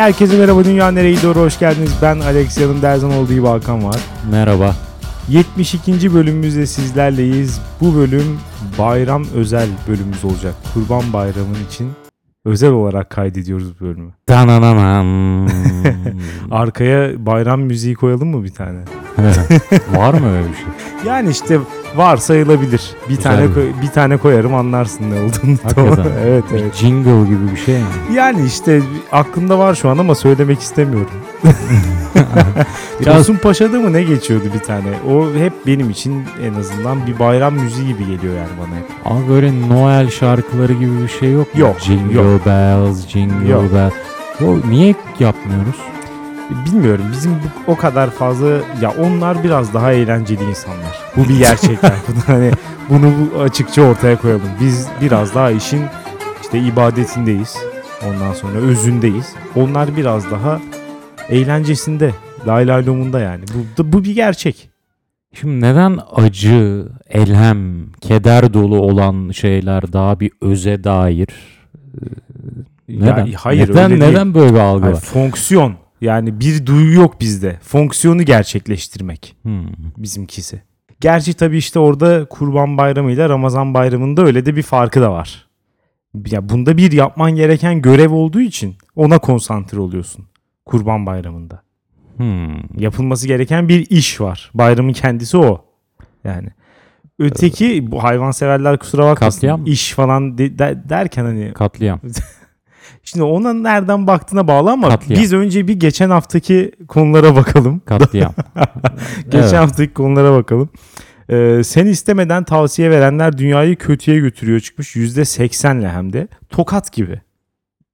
herkese merhaba Dünya Nereye Doğru hoş geldiniz. Ben Alex yanımda her zaman olduğu gibi Hakan var. Merhaba. 72. bölümümüzde sizlerleyiz. Bu bölüm bayram özel bölümümüz olacak. Kurban bayramın için özel olarak kaydediyoruz bu bölümü. Dananam. Arkaya bayram müziği koyalım mı bir tane? Var mı öyle bir şey? Yani işte var sayılabilir. Bir Güzel tane koy- bir tane koyarım anlarsın ne olduğunu. Hakikaten. evet Bir evet. jingle gibi bir şey mi? Yani işte aklımda var şu an ama söylemek istemiyorum. Biraz- Tosun Paşa'da mı ne geçiyordu bir tane? O hep benim için en azından bir bayram müziği gibi geliyor yani bana hep. Ama böyle Noel şarkıları gibi bir şey yok mu? Yok, Jingle yok. bells, jingle Yok. bells. O niye yapmıyoruz? Bilmiyorum bizim bu, o kadar fazla ya onlar biraz daha eğlenceli insanlar. Bu bir gerçekten. bunu hani bunu bu açıkça ortaya koyalım. Biz biraz daha işin işte ibadetindeyiz. Ondan sonra özündeyiz. Onlar biraz daha eğlencesinde. Lay lay lomunda yani. Bu, da- bu bir gerçek. Şimdi neden acı, elhem, keder dolu olan şeyler daha bir öze dair? Neden? Ya, hayır neden, öyle değil. neden böyle bir algı Hayır, var? fonksiyon. Yani bir duyu yok bizde. Fonksiyonu gerçekleştirmek Hmm. bizimkisi. Gerçi tabii işte orada Kurban Bayramı ile Ramazan Bayramı'nda öyle de bir farkı da var. Ya bunda bir yapman gereken görev olduğu için ona konsantre oluyorsun Kurban Bayramı'nda. Hmm. Yapılması gereken bir iş var. Bayramın kendisi o. Yani öteki bu hayvanseverler kusura bakmasın. Katliam iş falan de- de- derken hani Katliam. Şimdi ona nereden baktığına bağlı ama Katliam. biz önce bir geçen haftaki konulara bakalım. Katliam. Geçen Evet. haftaki konulara bakalım. Ee, sen istemeden tavsiye verenler dünyayı kötüye götürüyor çıkmış %80'le hem de. Tokat gibi.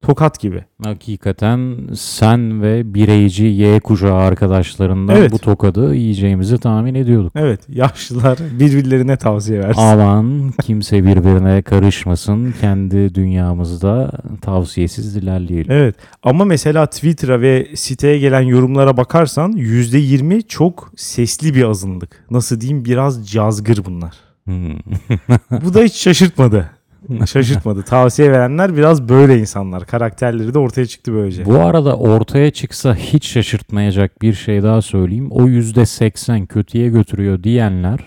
Tokat gibi. Hakikaten sen ve bireyci Y kuşağı arkadaşlarından Evet. bu tokadı yiyeceğimizi tahmin ediyorduk. Evet yaşlılar birbirlerine tavsiye versin. Aman kimse birbirine karışmasın. Kendi dünyamızda tavsiyesiz ilerleyelim. Evet ama mesela Twitter'a ve siteye gelen yorumlara bakarsan %20 çok sesli bir azınlık. Nasıl diyeyim biraz cazgır bunlar. Hmm. Bu da hiç şaşırtmadı. Şaşırtmadı. Tavsiye verenler biraz böyle insanlar. Karakterleri de ortaya çıktı böylece. Bu arada ortaya çıksa hiç şaşırtmayacak bir şey daha söyleyeyim. O %80 kötüye götürüyor diyenler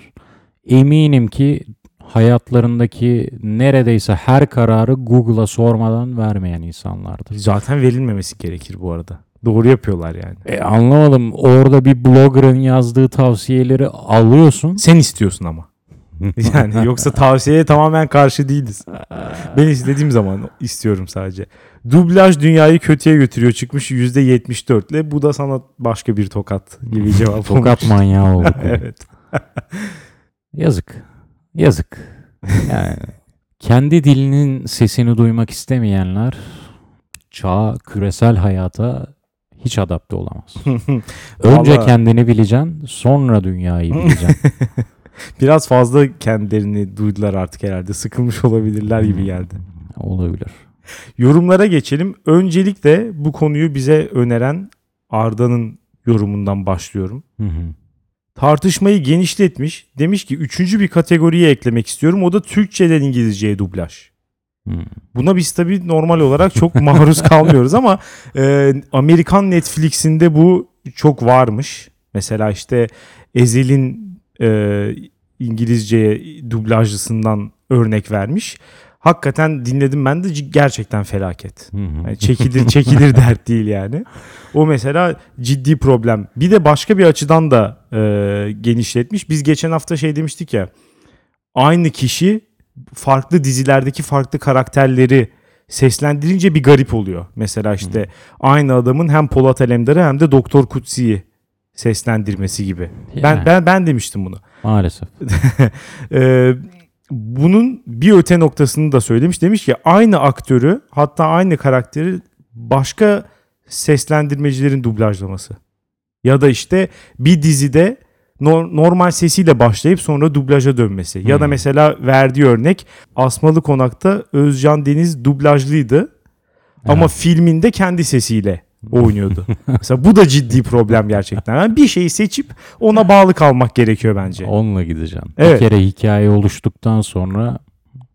eminim ki hayatlarındaki neredeyse her kararı Google'a sormadan vermeyen insanlardır. Zaten verilmemesi gerekir bu arada. Doğru yapıyorlar yani. E, anlamadım. Orada bir blogger'ın yazdığı tavsiyeleri alıyorsun. Sen istiyorsun ama. Yani yoksa tavsiyeye tamamen karşı değiliz. Ben istediğim zaman istiyorum sadece. Dublaj dünyayı kötüye götürüyor çıkmış %74 ile. Bu da sana başka bir tokat gibi cevap Tokat olmuş. manyağı olduk. Evet. Yazık. Yazık. Yani kendi dilinin sesini duymak istemeyenler çağ küresel hayata hiç adapte olamaz. Önce kendini bileceksin, sonra dünyayı bileceksin. Biraz fazla kendilerini duydular artık herhalde. Sıkılmış olabilirler gibi geldi. Olabilir. Yorumlara geçelim. Öncelikle bu konuyu bize öneren Arda'nın yorumundan başlıyorum. Hı hı. Tartışmayı genişletmiş. Demiş ki üçüncü bir kategoriye eklemek istiyorum. O da Türkçeden İngilizceye dublaj. Hı. Buna biz tabii normal olarak çok maruz kalmıyoruz ama e, Amerikan Netflix'inde bu çok varmış. Mesela işte Ezel'in e, İngilizce dublajlısından örnek vermiş. Hakikaten dinledim ben de gerçekten felaket. Hı hı. Yani çekilir çekilir dert değil yani. O mesela ciddi problem. Bir de başka bir açıdan da e, genişletmiş. Biz geçen hafta şey demiştik ya. Aynı kişi farklı dizilerdeki farklı karakterleri seslendirince bir garip oluyor. Mesela işte aynı adamın hem Polat Alemdar'ı hem de Doktor Kutsi'yi seslendirmesi gibi. Ben Yani, ben ben demiştim bunu. maalesef. Ee, bunun bir öte noktasını da söylemiş. Demiş ki aynı aktörü hatta aynı karakteri başka seslendirmecilerin dublajlaması. Ya da işte bir dizide nor- normal sesiyle başlayıp sonra dublaja dönmesi. Ya da Hmm. mesela verdiği örnek Asmalı Konak'ta Özcan Deniz dublajlıydı. Ama Evet. filminde kendi sesiyle oynuyordu. mesela bu da ciddi problem gerçekten. Yani bir şeyi seçip ona bağlı kalmak gerekiyor bence. Onunla gideceksin. Evet. Bir kere hikaye oluştuktan sonra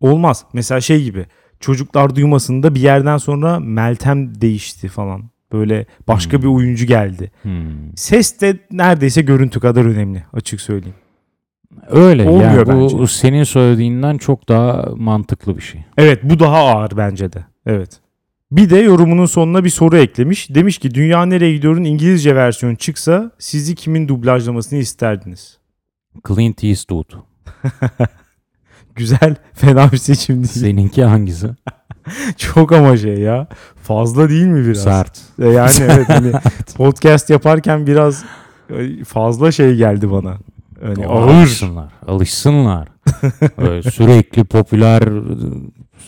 Olmaz. Mesela şey gibi çocuklar duymasında bir yerden sonra Meltem değişti falan. Böyle başka Hmm. bir oyuncu geldi. Hmm. Ses de neredeyse görüntü kadar önemli açık söyleyeyim. Öyle Olmuyor yani bu bence. senin söylediğinden çok daha mantıklı bir şey. Evet bu daha ağır bence de. Evet. Bir de yorumunun sonuna bir soru eklemiş. Demiş ki Dünya Nereye Gidiyor'un İngilizce versiyonu çıksa sizi kimin dublajlamasını isterdiniz? Clint Eastwood. Güzel fena bir seçim değil. Seninki hangisi? Çok ama şey ya. Fazla değil mi biraz? Sert. E Yani evet hani podcast yaparken biraz e, fazla şey geldi bana. Hani ağır. Alışsınlar. Alışsınlar. Böyle sürekli popüler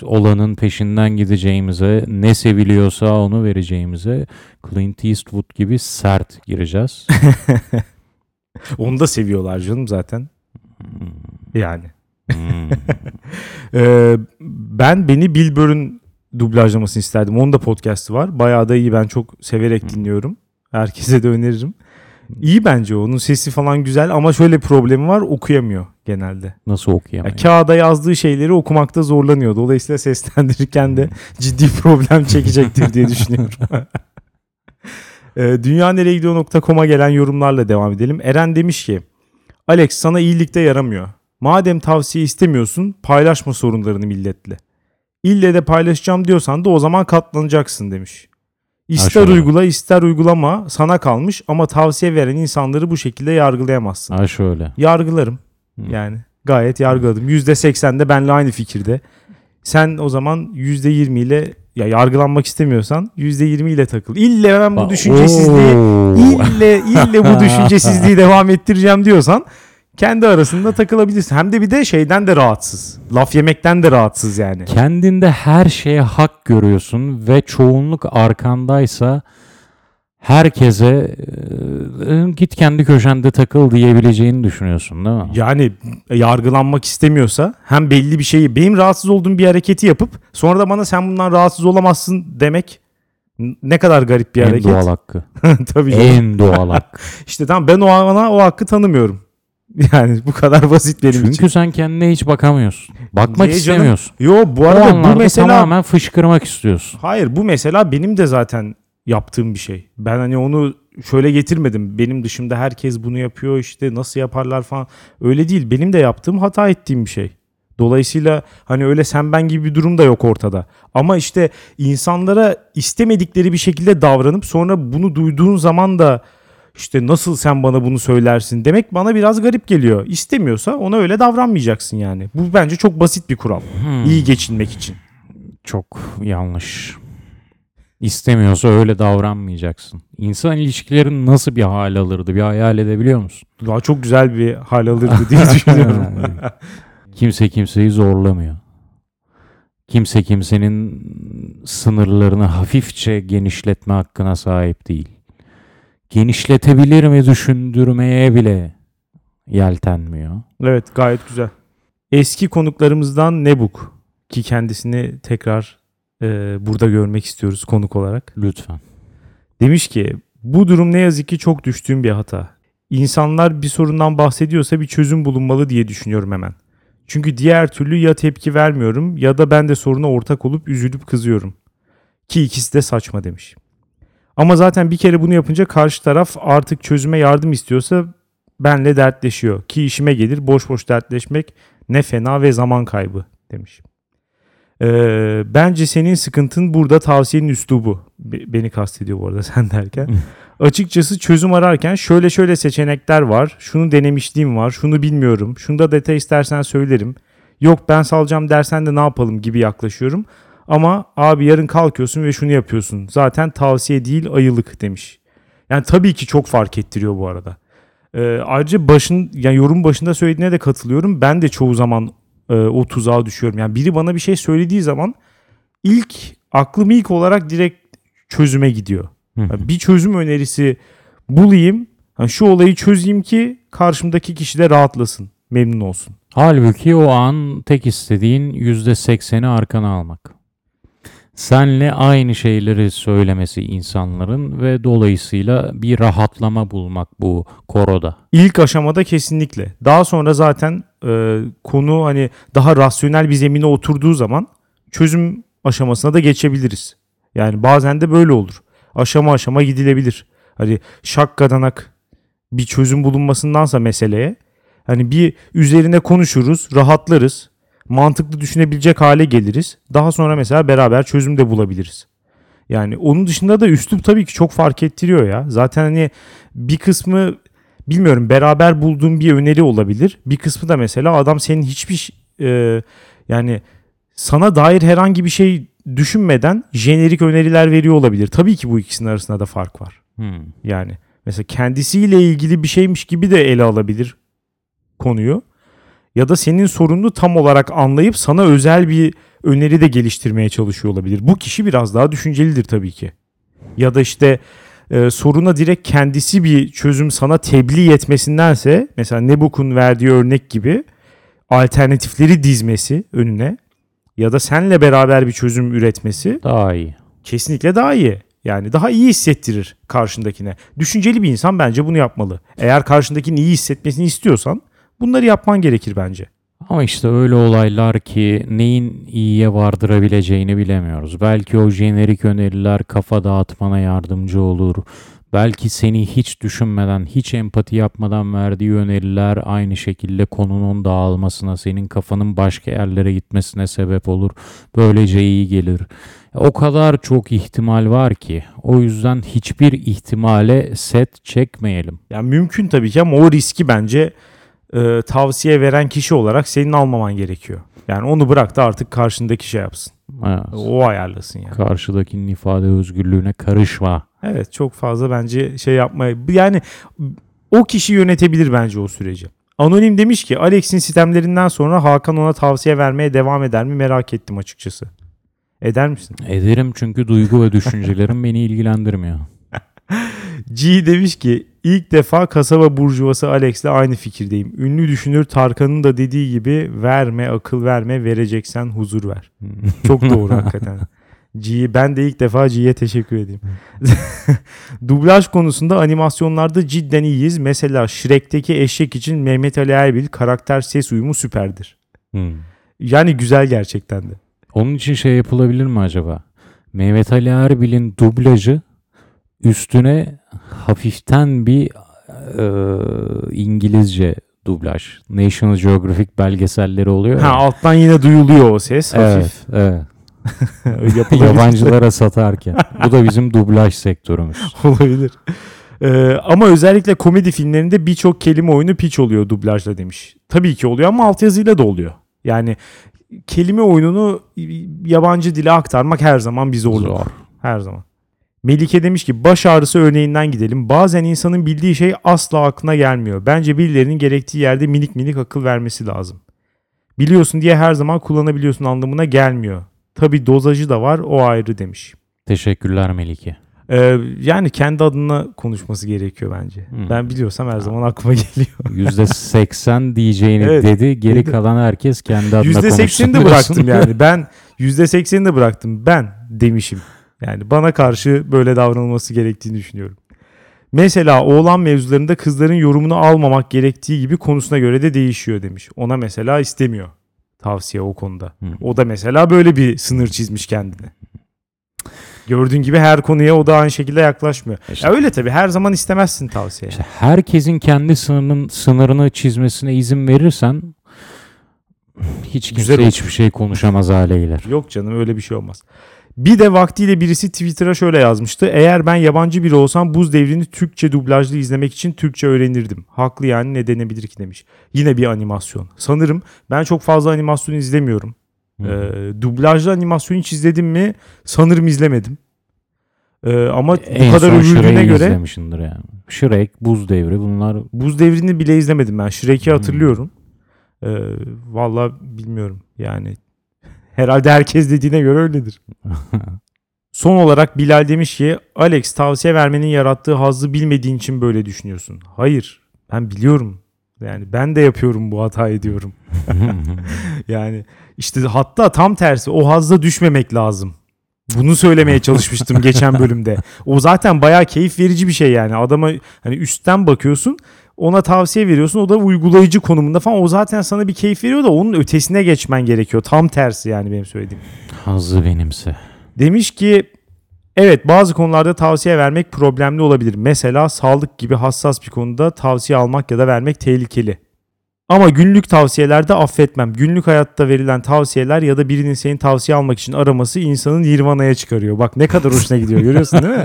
olanın peşinden gideceğimize, ne seviliyorsa onu vereceğimize Clint Eastwood gibi sert gireceğiz. Onu da seviyorlar canım zaten. Yani. Hmm. Ee, ben beni Bill Burr'ün dublajlamasını isterdim. Onun da podcast'ı var. Bayağı da iyi. Ben çok severek dinliyorum. Herkese de öneririm. İyi bence. Onun sesi falan güzel ama şöyle problemi var. Okuyamıyor genelde. Nasıl Ya, okuyamıyor? kağıda yazdığı şeyleri okumakta zorlanıyor. Dolayısıyla seslendirirken de ciddi problem çekecektir diye düşünüyorum. Ee, Dünyanereyegidiyor.com'a gelen yorumlarla devam edelim. Eren demiş ki Alex sana iyilikte yaramıyor. Madem tavsiye istemiyorsun paylaşma sorunlarını milletle. İlle de paylaşacağım diyorsan da o zaman katlanacaksın demiş. İster uygula ister uygulama sana kalmış ama tavsiye veren insanları bu şekilde yargılayamazsın. Ha şöyle. Yargılarım. Hmm. Yani gayet yargıladım. %80 de benle aynı fikirde. Sen o zaman %20 ile ya yargılanmak istemiyorsan %20 ile takıl. İlle ben bu düşüncesizliği ille ille bu düşüncesizliği devam ettireceğim diyorsan kendi arasında takılabilirsin. Hem de bir de şeyden de rahatsız. Laf yemekten de rahatsız yani. Kendinde her şeye hak görüyorsun ve çoğunluk arkandaysa herkese e, git kendi köşende takıl diyebileceğini düşünüyorsun değil mi? Yani yargılanmak istemiyorsa hem belli bir şeyi benim rahatsız olduğum bir hareketi yapıp sonra da bana sen bundan rahatsız olamazsın demek ne kadar garip bir en hareket. doğal hakkı. Tabii. en doğal hakkı. İşte tamam ben o ana o hakkı tanımıyorum. Yani bu kadar basit benim Çünkü için. sen kendine hiç bakamıyorsun. Bakmak Niye canım? istemiyorsun. Yo bu arada bu anlarda mesela tamamen fışkırmak istiyorsun. hayır bu mesela benim de zaten yaptığım bir şey. Ben hani onu şöyle getirmedim. Benim dışımda herkes bunu yapıyor işte nasıl yaparlar falan. Öyle değil. Benim de yaptığım hata ettiğim bir şey. Dolayısıyla hani öyle sen ben gibi bir durum da yok ortada. Ama işte insanlara istemedikleri bir şekilde davranıp sonra bunu duyduğun zaman da işte nasıl sen bana bunu söylersin demek bana biraz garip geliyor. İstemiyorsa ona öyle davranmayacaksın yani. Bu bence çok basit bir kural. Hmm. İyi geçinmek için. Çok yanlış. İstemiyorsa öyle davranmayacaksın. İnsan ilişkilerin nasıl bir hal alırdı bir hayal edebiliyor musun? Daha çok güzel bir hal alırdı diye düşünüyorum. Kimse kimseyi zorlamıyor. Kimse kimsenin sınırlarını hafifçe genişletme hakkına sahip değil. Genişletebilir mi düşündürmeye bile yeltenmiyor. evet gayet güzel. Eski konuklarımızdan Nebuk ki kendisini tekrar e, burada görmek istiyoruz konuk olarak. Lütfen. Demiş ki bu durum ne yazık ki çok düştüğüm bir hata. İnsanlar bir sorundan bahsediyorsa bir çözüm bulunmalı diye düşünüyorum hemen. Çünkü diğer türlü ya tepki vermiyorum ya da ben de soruna ortak olup üzülüp kızıyorum. Ki ikisi de saçma demiş. Ama zaten bir kere bunu yapınca karşı taraf artık çözüme yardım istiyorsa benle dertleşiyor. Ki işime gelir boş boş dertleşmek ne fena ve zaman kaybı demiş. Ee, bence senin sıkıntın burada tavsiyenin üslubu. Be- beni kastediyor bu arada sen derken. Açıkçası çözüm ararken şöyle şöyle seçenekler var. Şunu denemişliğim var. Şunu bilmiyorum. Şunu da detay istersen söylerim. Yok ben salacağım dersen de ne yapalım gibi yaklaşıyorum. Ama abi yarın kalkıyorsun ve şunu yapıyorsun. Zaten tavsiye değil ayılık demiş. Yani tabii ki çok fark ettiriyor bu arada. Ee, ayrıca başın yani yorum başında söylediğine de katılıyorum. Ben de çoğu zaman e, o tuzağa düşüyorum. Yani biri bana bir şey söylediği zaman ilk aklım ilk olarak direkt çözüme gidiyor. Yani bir çözüm önerisi bulayım. hani şu olayı çözeyim ki karşımdaki kişi de rahatlasın, memnun olsun. Halbuki o an tek istediğin %80'i arkana almak. Senle aynı şeyleri söylemesi insanların ve dolayısıyla bir rahatlama bulmak bu koroda. İlk aşamada kesinlikle. Daha sonra zaten e, konu hani daha rasyonel bir zemine oturduğu zaman çözüm aşamasına da geçebiliriz. Yani bazen de böyle olur. aşama aşama gidilebilir. Hani şakkadanak bir çözüm bulunmasındansa meseleye hani bir üzerine konuşuruz, rahatlarız. Mantıklı düşünebilecek hale geliriz. Daha sonra mesela beraber çözüm de bulabiliriz. Yani onun dışında da üslup tabii ki çok fark ettiriyor ya. Zaten hani bir kısmı bilmiyorum beraber bulduğum bir öneri olabilir. Bir kısmı da mesela adam senin hiçbir e, yani sana dair herhangi bir şey düşünmeden jenerik öneriler veriyor olabilir. Tabii ki bu ikisinin arasında da fark var. Hmm. Yani mesela kendisiyle ilgili bir şeymiş gibi de ele alabilir konuyu. Ya da senin sorununu tam olarak anlayıp sana özel bir öneri de geliştirmeye çalışıyor olabilir. Bu kişi biraz daha düşüncelidir tabii ki. Ya da işte e, soruna direkt kendisi bir çözüm sana tebliğ etmesindense mesela Nebuk'un verdiği örnek gibi alternatifleri dizmesi önüne ya da senle beraber bir çözüm üretmesi Daha iyi. kesinlikle daha iyi. Yani daha iyi hissettirir karşındakine. Düşünceli bir insan bence bunu yapmalı. Eğer karşındakinin iyi hissetmesini istiyorsan bunları yapman gerekir bence. Ama işte öyle olaylar ki neyin iyiye vardırabileceğini bilemiyoruz. Belki o jenerik öneriler kafa dağıtmana yardımcı olur. Belki seni hiç düşünmeden, hiç empati yapmadan verdiği öneriler aynı şekilde konunun dağılmasına, senin kafanın başka yerlere gitmesine sebep olur. Böylece iyi gelir. O kadar çok ihtimal var ki. O yüzden hiçbir ihtimale set çekmeyelim. Yani mümkün tabii ki ama o riski bence e, tavsiye veren kişi olarak senin almaman gerekiyor. Yani onu bırak da artık karşındaki şey yapsın. Evet. O ayarlasın yani. Karşıdakinin ifade özgürlüğüne karışma. Evet çok fazla bence şey yapmaya yani o kişi yönetebilir bence o süreci. Anonim demiş ki Alex'in sistemlerinden sonra Hakan ona tavsiye vermeye devam eder mi merak ettim açıkçası. Eder misin? Ederim çünkü duygu ve düşüncelerim beni ilgilendirmiyor. G demiş ki ilk defa kasaba burjuvası Alex'le aynı fikirdeyim. Ünlü düşünür Tarkan'ın da dediği gibi verme akıl verme vereceksen huzur ver. Çok doğru hakikaten. G, ben de ilk defa G'ye teşekkür edeyim. Dublaj konusunda animasyonlarda cidden iyiyiz. Mesela Shrek'teki eşek için Mehmet Ali Erbil karakter ses uyumu süperdir. Hmm. Yani güzel gerçekten de. Onun için şey yapılabilir mi acaba? Mehmet Ali Erbil'in dublajı üstüne hafiften bir e, İngilizce dublaj. National Geographic belgeselleri oluyor. Ha ya. alttan yine duyuluyor o ses hafif. Evet, evet. Yapılabilir. Yabancılara satarken. Bu da bizim dublaj sektörümüz. Olabilir. Ee, ama özellikle komedi filmlerinde birçok kelime oyunu piç oluyor dublajla demiş. Tabii ki oluyor ama altyazıyla da oluyor. Yani kelime oyununu yabancı dile aktarmak her zaman bir zorluk. Zor. Her zaman. Melike demiş ki baş ağrısı örneğinden gidelim. Bazen insanın bildiği şey asla aklına gelmiyor. Bence birilerinin gerektiği yerde minik minik akıl vermesi lazım. Biliyorsun diye her zaman kullanabiliyorsun anlamına gelmiyor. Tabii dozajı da var o ayrı demiş. Teşekkürler Melike. Ee, yani kendi adına konuşması gerekiyor bence. Hmm. Ben biliyorsam her zaman aklıma geliyor. %80 diyeceğini Evet, dedi. Geri dedi. kalan herkes kendi adına konuşsun. %80'ini de bıraktım yani. Ben %80'ini de bıraktım. Ben demişim. Yani bana karşı böyle davranılması gerektiğini düşünüyorum. Mesela oğlan mevzularında kızların yorumunu almamak gerektiği gibi konusuna göre de değişiyor demiş. Ona mesela istemiyor tavsiye o konuda. O da mesela böyle bir sınır çizmiş kendine. Gördüğün gibi her konuya o da aynı şekilde yaklaşmıyor. İşte- Ya öyle tabii her zaman istemezsin tavsiye. İşte herkesin kendi sınırının sınırını çizmesine izin verirsen hiç kimse Güzel hiçbir şey konuşamaz hale gelir. Yok canım öyle bir şey olmaz. Bir de vaktiyle birisi Twitter'a şöyle yazmıştı. Eğer ben yabancı biri olsam buz devrini Türkçe dublajlı izlemek için Türkçe öğrenirdim. Haklı yani ne denebilir ki demiş. Yine bir animasyon. Sanırım ben çok fazla animasyon izlemiyorum. Ee, dublajlı animasyon hiç izledim mi? Sanırım izlemedim. Ee, ama bu en kadar son övüldüğüne göre izlemişsindir yani. Shrek, Buz Devri bunlar buz devrini bile izlemedim ben. Shrek'i Hmm. hatırlıyorum. Ee, Valla bilmiyorum yani. Herhalde herkes dediğine göre öyledir. Son olarak Bilal demiş ki Alex tavsiye vermenin yarattığı hazzı bilmediğin için böyle düşünüyorsun. Hayır ben biliyorum. Yani ben de yapıyorum bu hatayı diyorum. Yani işte hatta tam tersi o hazza düşmemek lazım. Bunu söylemeye çalışmıştım geçen bölümde. O zaten bayağı keyif verici bir şey yani. Adama hani üstten bakıyorsun ona tavsiye veriyorsun o da uygulayıcı konumunda falan. O zaten sana bir keyif veriyor da onun ötesine geçmen gerekiyor. Tam tersi yani benim söylediğim. Hazzı benimse. Demiş ki Evet bazı konularda tavsiye vermek problemli olabilir. Mesela sağlık gibi hassas bir konuda tavsiye almak ya da vermek tehlikeli. Ama günlük tavsiyelerde affetmem. Günlük hayatta verilen tavsiyeler ya da birinin senin tavsiye almak için araması insanın nirvanaya çıkarıyor. Bak ne kadar hoşuna gidiyor görüyorsun değil mi?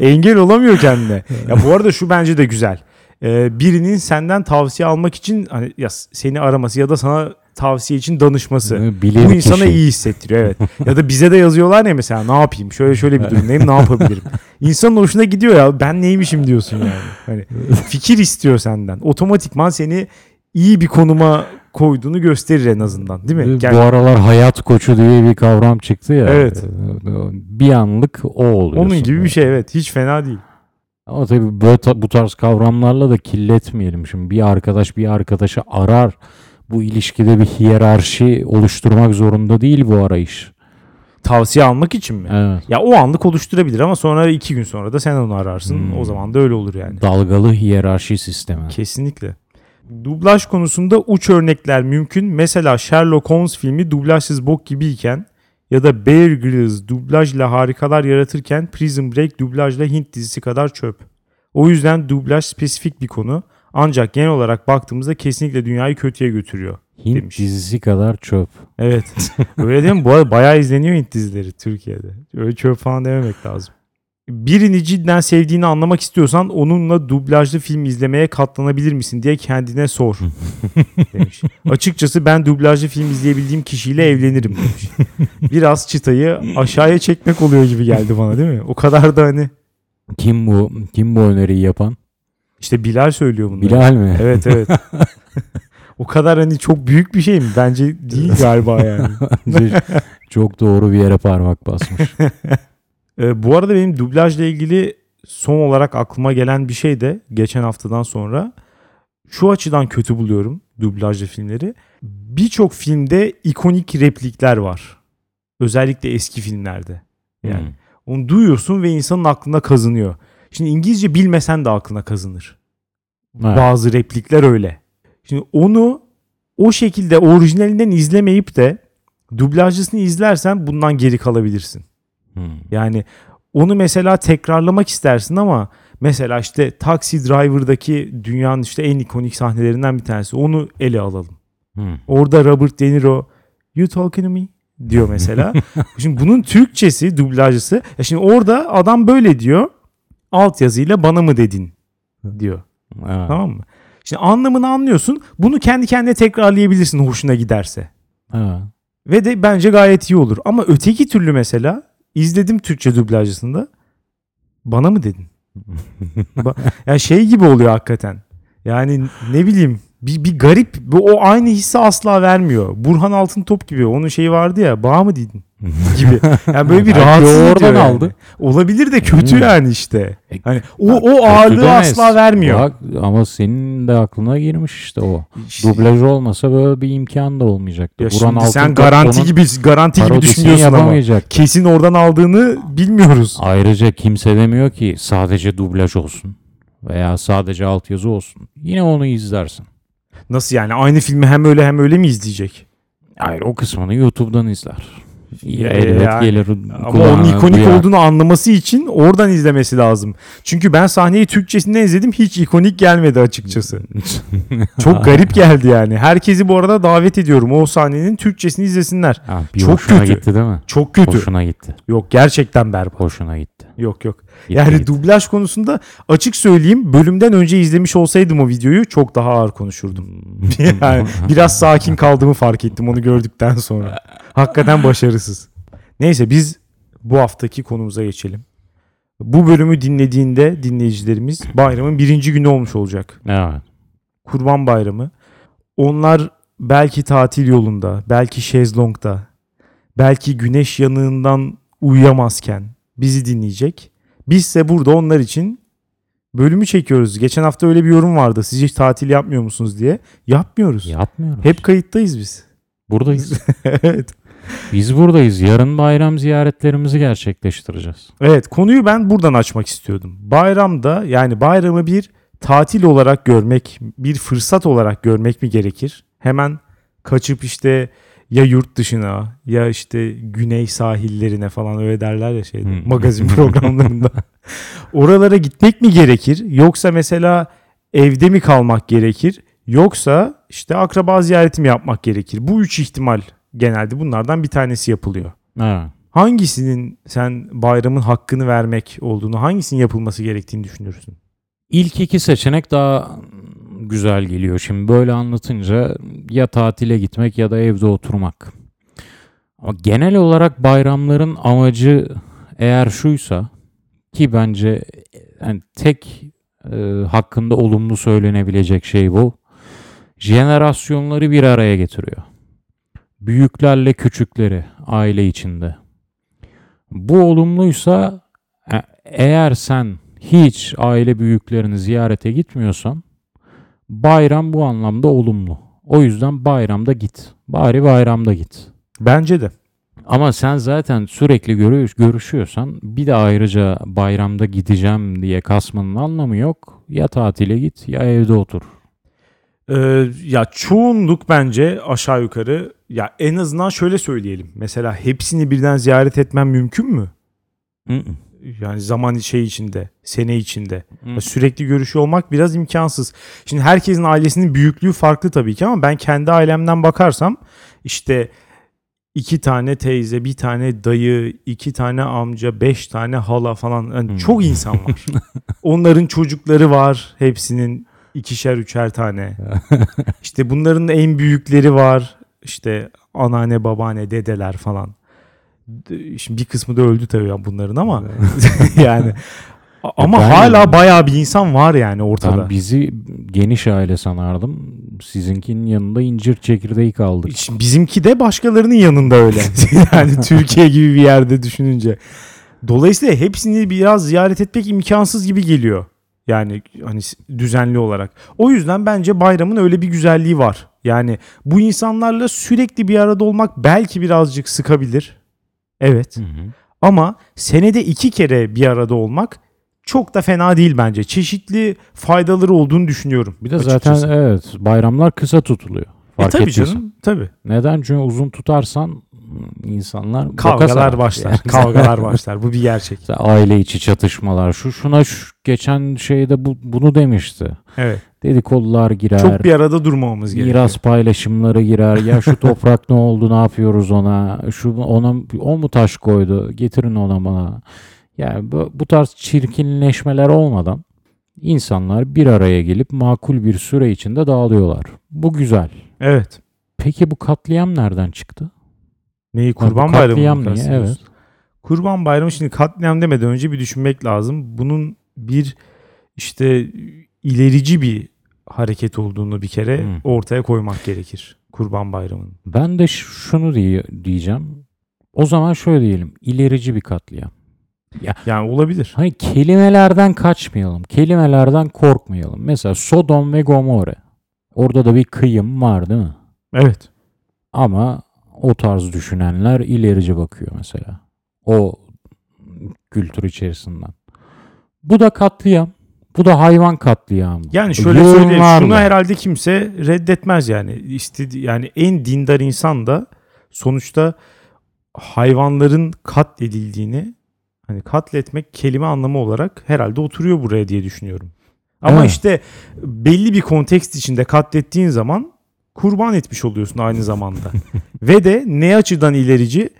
Engel olamıyor kendine. Ya bu arada şu bence de güzel. Ee, birinin senden tavsiye almak için hani ya seni araması ya da sana tavsiye için danışması. Bilir Bu insana kişi. iyi hissettiriyor evet. ya da bize de yazıyorlar ya mesela ne yapayım şöyle şöyle bir durumdayım ne yapabilirim. İnsanın hoşuna gidiyor ya ben neymişim diyorsun yani. Hani fikir istiyor senden. Otomatikman seni iyi bir konuma koyduğunu gösterir en azından değil mi? Bu Yani aralar hayat koçu diye bir kavram çıktı ya. Evet. Bir anlık o oluyor. onun gibi bir şey evet hiç fena değil. Ama tabii böyle bu tarz kavramlarla da kirletmeyelim. Şimdi bir arkadaş bir arkadaşı arar. Bu ilişkide bir hiyerarşi oluşturmak zorunda değil bu arayış. Tavsiye almak için mi? Evet. Ya o anlık oluşturabilir ama sonra iki gün sonra da sen onu ararsın. Hmm. O zaman da öyle olur yani. Dalgalı hiyerarşi sistemi. Kesinlikle. Dublaj konusunda uç örnekler mümkün. Mesela Sherlock Holmes filmi dublajsız bok gibiyken ya da Bear Grylls dublajla harikalar yaratırken Prison Break dublajla Hint dizisi kadar çöp. O yüzden dublaj spesifik bir konu. Ancak genel olarak baktığımızda kesinlikle dünyayı kötüye götürüyor. Hint demiş. dizisi kadar çöp. Evet. Öyle değil mi? Bu arada bayağı izleniyor Hint dizileri Türkiye'de. Öyle çöp falan dememek lazım. Birini cidden sevdiğini anlamak istiyorsan onunla dublajlı film izlemeye katlanabilir misin diye kendine sor demiş. Açıkçası ben dublajlı film izleyebildiğim kişiyle evlenirim demiş. Biraz çıtayı aşağıya çekmek oluyor gibi geldi bana değil mi? O kadar da hani Kim bu? Kim bu öneriyi yapan? işte Bilal söylüyor bunları. Bilal mi? Evet evet. o kadar hani çok büyük bir şey mi? Bence değil galiba yani. Çok doğru bir yere parmak basmış. Ee, bu arada benim dublajla ilgili son olarak aklıma gelen bir şey de geçen haftadan sonra şu açıdan kötü buluyorum dublajlı filmleri. Birçok filmde ikonik replikler var. Özellikle eski filmlerde. Yani Hmm. onu duyuyorsun ve insanın aklına kazınıyor. Şimdi İngilizce bilmesen de aklına kazınır. Evet. Bazı replikler öyle. Şimdi onu o şekilde orijinalinden izlemeyip de dublajlısını izlersen bundan geri kalabilirsin. Hmm. Yani onu mesela tekrarlamak istersin ama mesela işte Taxi Driver'daki dünyanın işte en ikonik sahnelerinden bir tanesi. Onu ele alalım. Hmm. Orada Robert De Niro you talking to me diyor mesela. şimdi bunun Türkçesi, dublajcısı. Ya şimdi orada adam böyle diyor. Altyazıyla bana mı dedin diyor. Evet. Tamam mı? Şimdi anlamını anlıyorsun. Bunu kendi kendine tekrarlayabilirsin hoşuna giderse. Evet. Ve de bence gayet iyi olur. Ama öteki türlü mesela izledim Türkçe dublajcısında. Bana mı dedin? Ba- yani şey gibi oluyor hakikaten. Yani ne bileyim bir, bir garip bu o aynı hissi asla vermiyor. Burhan Altıntop gibi onun şeyi vardı ya bağ mı dedin gibi. Yani böyle bir rahatsız oradan yani. aldı. Olabilir de kötü Hmm. yani işte. E, Hani o, Bak, o ağırlığı asla vermiyor. Bak, ama senin de aklına girmiş işte o. İşte- Dublaj olmasa böyle bir imkan da olmayacaktı. Ya Burhan şimdi sen garanti gibi garanti gibi düşünüyorsun ama kesin oradan aldığını bilmiyoruz. Ayrıca kimse demiyor ki sadece dublaj olsun veya sadece altyazı olsun. Yine onu izlersin. Nasıl yani aynı filmi hem öyle hem öyle mi izleyecek? Hayır o kısmını YouTube'dan izler. Ya, Elbet yani. gelir. Ama onun ikonik duyar. olduğunu anlaması için oradan izlemesi lazım. Çünkü ben sahneyi Türkçesinden izledim hiç ikonik gelmedi açıkçası. Çok garip geldi yani. Herkesi bu arada davet ediyorum o sahnenin Türkçesini izlesinler. Ha, Çok kötü. gitti değil mi? Çok kötü. Hoşuna gitti. Yok gerçekten berbat. Hoşuna gitti. Yok yok. Gitti, Yani gitti. dublaj konusunda açık söyleyeyim bölümden önce izlemiş olsaydım o videoyu çok daha ağır konuşurdum. yani biraz sakin kaldığımı fark ettim onu gördükten sonra. Hakikaten başarısız. Neyse biz bu haftaki konumuza geçelim. Bu bölümü dinlediğinde dinleyicilerimiz bayramın birinci günü olmuş olacak. Evet. Kurban Bayramı. Onlar belki tatil yolunda, belki şezlongda, belki güneş yanığından uyuyamazken bizi dinleyecek. Bizse burada onlar için bölümü çekiyoruz. Geçen hafta öyle bir yorum vardı. Siz hiç tatil yapmıyor musunuz diye. Yapmıyoruz. Yapmıyoruz. Hep kayıttayız biz. buradayız. evet. Biz buradayız. Yarın bayram ziyaretlerimizi gerçekleştireceğiz. Evet konuyu ben buradan açmak istiyordum. Bayramda yani bayramı bir tatil olarak görmek, bir fırsat olarak görmek mi gerekir? Hemen kaçıp işte ya yurt dışına ya işte güney sahillerine falan öyle derler ya şeyde Hmm. magazin programlarında. Oralara gitmek mi gerekir yoksa mesela evde mi kalmak gerekir yoksa işte akraba ziyareti mi yapmak gerekir? Bu üç ihtimal genelde bunlardan bir tanesi yapılıyor. Evet. Hangisinin sen bayramın hakkını vermek olduğunu, hangisinin yapılması gerektiğini düşünürsün? İlk iki seçenek daha güzel geliyor. Şimdi böyle anlatınca ya tatile gitmek ya da evde oturmak. Ama genel olarak bayramların amacı eğer şuysa ki bence yani tek e, hakkında olumlu söylenebilecek şey bu. Jenerasyonları bir araya getiriyor. Büyüklerle küçükleri aile içinde. Bu olumluysa e- eğer sen hiç aile büyüklerini ziyarete gitmiyorsan bayram bu anlamda olumlu. O yüzden bayramda git. Bari bayramda git. Bence de. Ama sen zaten sürekli görüş, görüşüyorsan bir de ayrıca bayramda gideceğim diye kasmanın anlamı yok. Ya tatile git ya evde otur. Ee, ya çoğunluk bence aşağı yukarı ya en azından şöyle söyleyelim. Mesela hepsini birden ziyaret etmen mümkün mü? Hı. Yani zaman şey içinde, sene içinde. Hı. Ya Sürekli görüşüyor olmak biraz imkansız. Şimdi herkesin ailesinin büyüklüğü farklı tabii ki ama ben kendi ailemden bakarsam işte iki tane teyze, bir tane dayı, iki tane amca, beş tane hala falan. Yani Hmm. Çok insan var. Onların çocukları var. Hepsinin ikişer üçer tane. İşte bunların en büyükleri var. İşte anneanne, babaanne, dedeler falan. Şimdi bir kısmı da öldü tabii bunların ama yani ama ben- hala bayağı bir insan var yani ortada. Ben bizi geniş aile sanardım. Sizinkinin yanında incir çekirdeği kaldık. Şimdi bizimki de başkalarının yanında öyle. yani Türkiye gibi bir yerde düşününce. Dolayısıyla hepsini biraz ziyaret etmek imkansız gibi geliyor. Yani hani düzenli olarak. O yüzden bence bayramın öyle bir güzelliği var. Yani bu insanlarla sürekli bir arada olmak belki birazcık sıkabilir. Evet. Hı hı. Ama senede iki kere bir arada olmak çok da fena değil bence. Çeşitli faydaları olduğunu düşünüyorum. Bir de açıkçası. zaten evet bayramlar kısa tutuluyor. E Fark tabii ettiysen. canım. Tabii. Neden? Çünkü uzun tutarsan insanlar Kavgalar başlar. Yani Kavgalar başlar. Bu bir gerçek. aile içi çatışmalar. Şu şuna şu, geçen şeyde bu, bunu demişti. Evet. Dedikodular girer. Çok bir arada durmamamız gerekiyor. Miras paylaşımları girer. Ya şu toprak ne oldu? Ne yapıyoruz ona? Şu ona o mu taş koydu? Getirin ona bana. Yani bu, bu tarz çirkinleşmeler olmadan insanlar bir araya gelip makul bir süre içinde dağılıyorlar. Bu güzel. Evet. Peki bu katliam nereden çıktı? Neyi kurban bayramı katliam niye? Evet. Kurban bayramı şimdi katliam demeden önce bir düşünmek lazım. Bunun bir işte ilerici bir hareket olduğunu bir kere Hmm. ortaya koymak gerekir. Kurban bayramının. Ben de şunu diye, diyeceğim. O zaman şöyle diyelim. ilerici bir katliam. Yani olabilir. Hani kelimelerden kaçmayalım. Kelimelerden korkmayalım. Mesela Sodom ve Gomorre. Orada da bir kıyım var değil mi? Evet. Ama o tarz düşünenler ilerici bakıyor mesela. O kültür içerisinden. Bu da katliam. Bu da hayvan katliamı. Yani şöyle söyleyeyim. Şunu herhalde kimse reddetmez yani. İstedi yani en dindar insan da sonuçta hayvanların katledildiğini hani katletmek kelime anlamı olarak herhalde oturuyor buraya diye düşünüyorum. Ama Evet. işte belli bir kontekst içinde katlettiğin zaman kurban etmiş oluyorsun aynı zamanda. Ve de ne açıdan ilerici?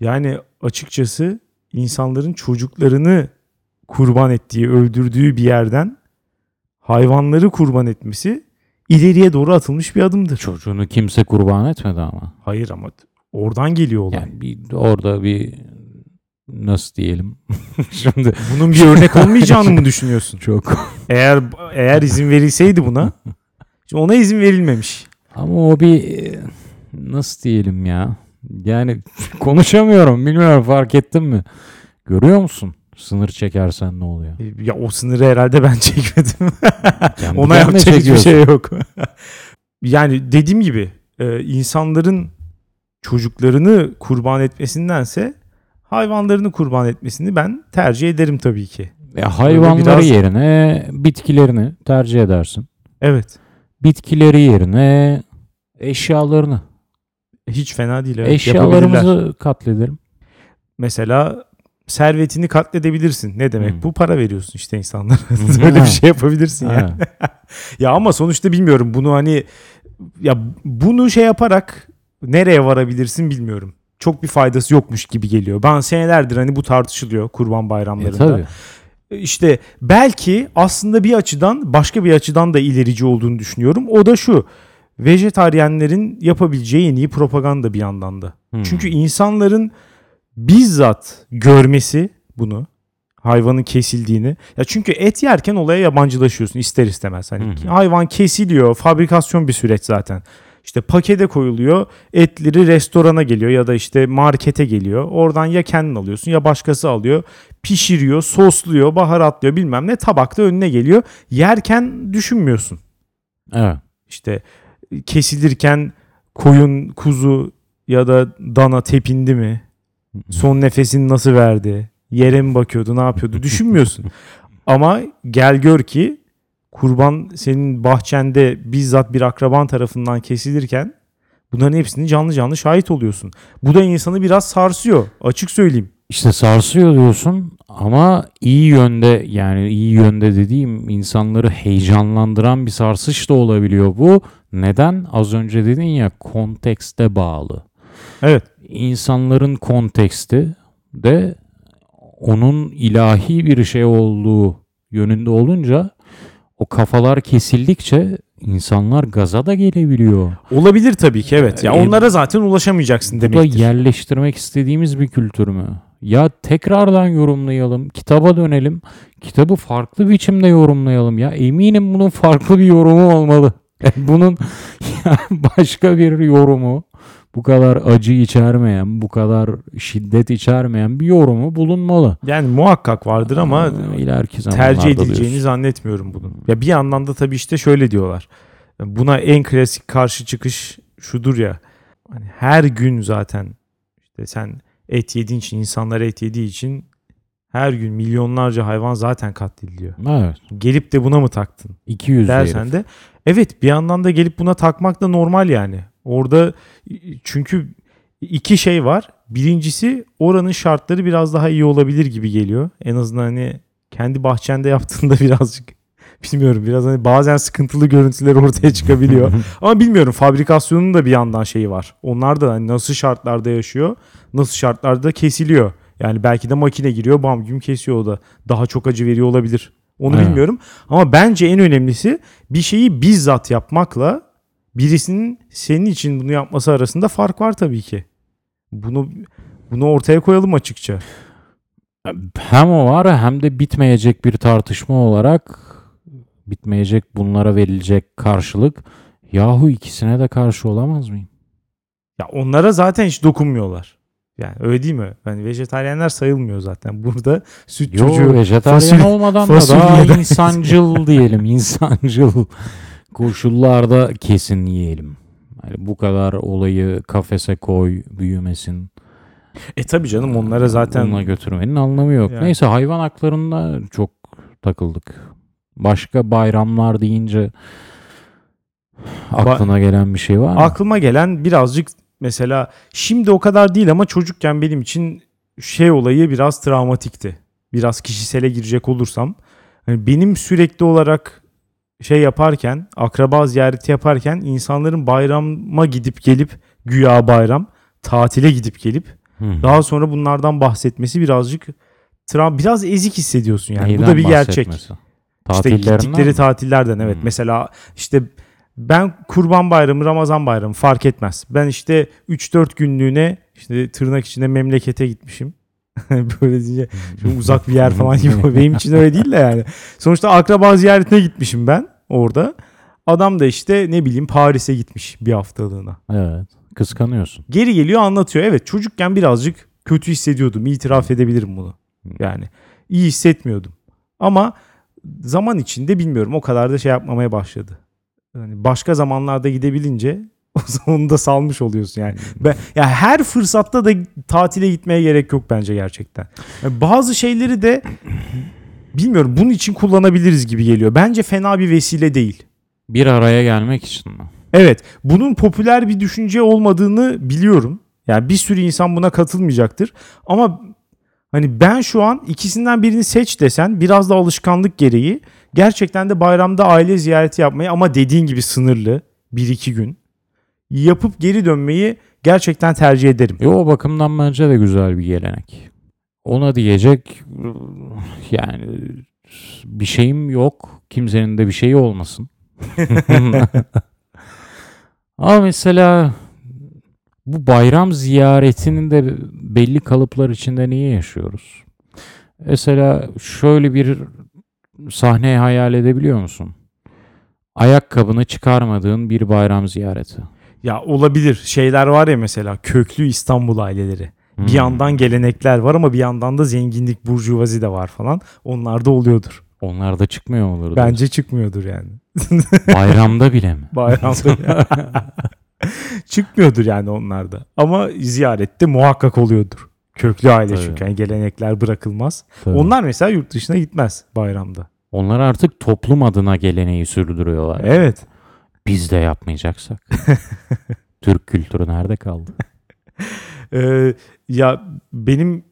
Yani açıkçası insanların çocuklarını kurban ettiği, öldürdüğü bir yerden hayvanları kurban etmesi ileriye doğru atılmış bir adımdır. Çocuğunu kimse kurban etmedi ama. Hayır ama oradan geliyor olay. Yani bir, orada bir nasıl diyelim? Şimdi Bunun bir örnek olmayacağını mı düşünüyorsun? çok Eğer eğer izin verilseydi buna, şimdi ona izin verilmemiş. Ama o bir nasıl diyelim ya? Yani konuşamıyorum. Bilmiyorum fark ettin mi? Görüyor musun? Sınır çekersen ne oluyor? E, Ya o sınırı herhalde ben çekmedim. Ona yapacak hiçbir şey yok. yani dediğim gibi e, insanların çocuklarını kurban etmesindense hayvanlarını kurban etmesini ben tercih ederim tabii ki. Ya hayvanları biraz- yerine bitkilerini tercih edersin. Evet. Bitkileri yerine eşyalarını. Hiç fena değil. Evet. Eşyalarımızı katledelim. Mesela servetini katledebilirsin. Ne demek? Hmm. Bu para veriyorsun işte insanlara. Böyle bir şey yapabilirsin ya. Ha. Ya ama sonuçta bilmiyorum bunu hani ya bunu şey yaparak nereye varabilirsin bilmiyorum. Çok bir faydası yokmuş gibi geliyor. Ben senelerdir hani bu tartışılıyor kurban E, bayramlarında. tabii. İşte belki aslında bir açıdan başka bir açıdan da ilerici olduğunu düşünüyorum. O da şu. Vejetaryenlerin yapabileceği en iyi propaganda bir yandan da. Hmm. Çünkü insanların bizzat görmesi bunu hayvanın kesildiğini. Ya çünkü et yerken olaya yabancılaşıyorsun ister istemez. Hani Hı hı. hayvan kesiliyor, fabrikasyon bir süreç zaten. İşte pakete koyuluyor, etleri restorana geliyor ya da işte markete geliyor. Oradan ya kendin alıyorsun ya başkası alıyor. Pişiriyor, sosluyor, baharatlıyor bilmem ne tabakta önüne geliyor. Yerken düşünmüyorsun. Evet. İşte kesilirken koyun, kuzu ya da dana tepindi mi? Son nefesini nasıl verdi? Yere mi bakıyordu, ne yapıyordu? Düşünmüyorsun. Ama gel gör ki kurban senin bahçende bizzat bir akraban tarafından kesilirken bunların hepsini canlı canlı şahit oluyorsun. Bu da insanı biraz sarsıyor. Açık söyleyeyim. İşte sarsıyor diyorsun ama iyi yönde yani iyi yönde dediğim insanları heyecanlandıran bir sarsış da olabiliyor bu. Neden? Az önce dedin ya kontekste bağlı. Evet. İnsanların konteksti de onun ilahi bir şey olduğu yönünde olunca o kafalar kesildikçe insanlar gaza da gelebiliyor. Olabilir tabii ki evet. Ya Ee, onlara zaten ulaşamayacaksın Bu da demektir. yerleştirmek istediğimiz bir kültür mü? Ya tekrardan yorumlayalım, kitaba dönelim, kitabı farklı biçimde yorumlayalım ya. Eminim bunun farklı bir yorumu olmalı. bunun başka bir yorumu, bu kadar acı içermeyen, bu kadar şiddet içermeyen bir yorumu bulunmalı. Yani muhakkak vardır ama ileriki tercih edileceğini diyorsun. zannetmiyorum bunun. Ya bir yandan da tabii işte şöyle diyorlar. Buna en klasik karşı çıkış şudur ya. Hani her gün zaten işte sen et yediğin için insanlar et yediği için her gün milyonlarca hayvan zaten katlediliyor. Evet. Gelip de buna mı taktın 200 dersen de evet bir yandan da gelip buna takmak da normal yani. Orada çünkü iki şey var. Birincisi oranın şartları biraz daha iyi olabilir gibi geliyor. En azından hani kendi bahçende yaptığında birazcık bilmiyorum biraz hani bazen sıkıntılı görüntüler ortaya çıkabiliyor. Ama bilmiyorum fabrikasyonun da bir yandan şeyi var. Onlar da hani nasıl şartlarda yaşıyor, nasıl şartlarda kesiliyor. Yani belki de makine giriyor bam güm kesiyor o da. Daha çok acı veriyor olabilir. Onu Evet. bilmiyorum. Ama bence en önemlisi bir şeyi bizzat yapmakla birisinin senin için bunu yapması arasında fark var tabii ki. Bunu bunu ortaya koyalım açıkça. Hem o var hem de bitmeyecek bir tartışma olarak bitmeyecek bunlara verilecek karşılık. Yahu ikisine de karşı olamaz mıyım? Ya onlara zaten hiç dokunmuyorlar. Yani öyle değil mi? Yani vejetaryenler sayılmıyor zaten. Burada süt Yo çocuğu vejetaryen fasulye- olmadan da daha insancıl diyelim. insancıl koşullarda kesin yiyelim. Yani bu kadar olayı kafese koy büyümesin. E tabii canım onlara zaten Bununla götürmenin anlamı yok. Yani. Neyse hayvan haklarında çok takıldık. Başka bayramlar deyince aklına gelen bir şey var mı? aklıma gelen birazcık mesela şimdi o kadar değil ama çocukken benim için şey olayı biraz travmatikti. Biraz kişisele girecek olursam. Hani benim sürekli olarak şey yaparken, akraba ziyareti yaparken insanların bayrama gidip gelip güya bayram, tatile gidip gelip hı. daha sonra bunlardan bahsetmesi birazcık tra- biraz ezik hissediyorsun yani. Bu Neyden da bir gerçek. İşte gittikleri mi? tatillerden evet. Hmm. Mesela işte ben kurban bayramı, ramazan bayramı fark etmez. Ben işte 3-4 günlüğüne işte tırnak içinde memlekete gitmişim. Böyle deyince şimdi uzak bir yer falan gibi. Benim için öyle değil de yani. Sonuçta akraba ziyaretine gitmişim ben orada. Adam da işte ne bileyim Paris'e gitmiş bir haftalığına. Evet. Kıskanıyorsun. Geri geliyor anlatıyor. Evet çocukken birazcık kötü hissediyordum. İtiraf edebilirim bunu. Yani iyi hissetmiyordum. Ama zaman içinde bilmiyorum o kadar da şey yapmamaya başladı. Yani başka zamanlarda gidebilince onu da salmış oluyorsun yani. Ben, ya her fırsatta da tatile gitmeye gerek yok bence gerçekten. Yani bazı şeyleri de bilmiyorum bunun için kullanabiliriz gibi geliyor. Bence fena bir vesile değil. Bir araya gelmek için mi? Evet, bunun popüler bir düşünce olmadığını biliyorum. Yani bir sürü insan buna katılmayacaktır. Ama hani ben şu an ikisinden birini seç desen biraz da alışkanlık gereği gerçekten de bayramda aile ziyareti yapmayı ama dediğin gibi sınırlı bir iki gün yapıp geri dönmeyi gerçekten tercih ederim. E o bakımdan bence de güzel bir gelenek. Ona diyecek yani bir şeyim yok. Kimsenin de bir şeyi olmasın. Ama mesela bu bayram ziyaretinin de belli kalıplar içinde niye yaşıyoruz? Mesela şöyle bir sahne hayal edebiliyor musun? Ayakkabını çıkarmadığın bir bayram ziyareti. Ya olabilir. Şeyler var ya mesela köklü İstanbul aileleri. Bir Hmm. yandan gelenekler var ama bir yandan da zenginlik burjuvazi de var falan. Onlar da oluyordur. Onlar da çıkmıyor mudur? Bence çıkmıyordur yani. Bayramda bile mi? Bayramda çıkmıyordur yani onlarda. Ama ziyarette muhakkak oluyordur. Köklü aile Tabii. çünkü yani gelenekler bırakılmaz. Tabii. Onlar mesela yurt dışına gitmez bayramda. Onlar artık toplum adına geleneği sürdürüyorlar. Evet. Biz de yapmayacaksak. Türk kültürü nerede kaldı? Ee, ya benim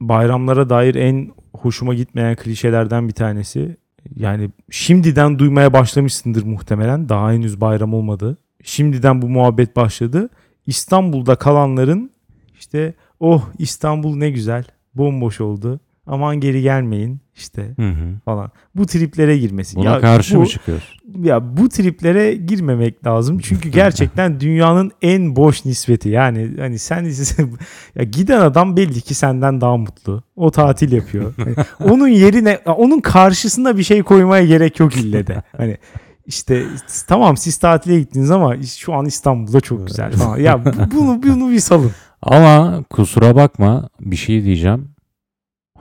bayramlara dair en hoşuma gitmeyen klişelerden bir tanesi. Yani şimdiden duymaya başlamışsındır muhtemelen. Daha henüz bayram olmadı. Şimdiden bu muhabbet başladı. İstanbul'da kalanların işte oh İstanbul ne güzel bomboş oldu. Aman geri gelmeyin işte Hı hı. falan. Bu triplere girmesi. Buna Ya karşı bu, mı çıkıyorsun? Ya bu triplere girmemek lazım. Çünkü gerçekten dünyanın en boş nispeti. Yani hani sen ya giden adam belli ki senden daha mutlu. O tatil yapıyor. Hani onun yerine onun karşısına bir şey koymaya gerek yok ille de. Hani işte tamam siz tatile gittiniz ama şu an İstanbul'da çok güzel falan. Ya bu- bunu bunu bir salın. Ama kusura bakma bir şey diyeceğim.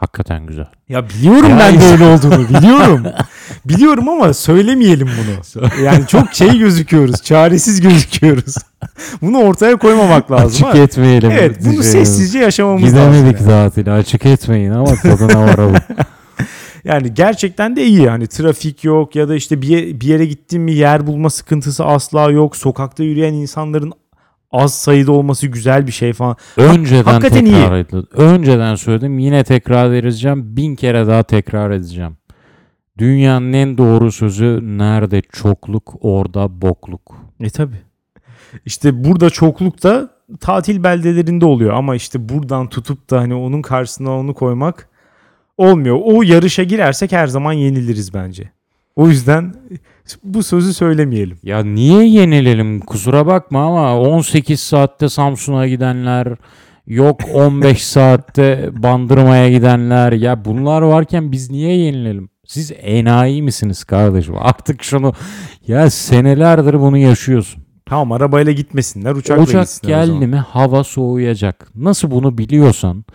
Hakikaten güzel. Ya biliyorum Ya ben de öyle olduğunu biliyorum. biliyorum ama söylemeyelim bunu. Yani çok şey gözüküyoruz, çaresiz gözüküyoruz. bunu ortaya koymamak lazım. Açık ha. etmeyelim. Evet, bunu Şey- sessizce yaşamamız lazım. Gidemedik yani. tatile. Açık etmeyin ama tadına varalım. Yani gerçekten de iyi. Hani trafik yok ya da işte bir, bir yere gittin mi yer bulma sıkıntısı asla yok. Sokakta yürüyen insanların az sayıda olması güzel bir şey falan. Önceden hakikaten iyi. tekrar edildi. Önceden söyledim. Yine tekrar edeceğim. Bin kere daha tekrar edeceğim. Dünyanın en doğru sözü nerede çokluk orada bokluk. E tabi. İşte burada çokluk da tatil beldelerinde oluyor ama işte buradan tutup da hani onun karşısına onu koymak olmuyor. O yarışa girersek her zaman yeniliriz bence. O yüzden bu sözü söylemeyelim. Ya niye yenilelim kusura bakma ama 18 saatte Samsun'a gidenler yok 15 saatte Bandırma'ya gidenler ya bunlar varken biz niye yenilelim? Siz enayi misiniz kardeşim? Artık şunu ya senelerdir bunu yaşıyorsun. Tamam arabayla gitmesinler uçakla Ocak gitsinler o zaman. geldi mi hava soğuyacak. Nasıl bunu biliyorsan,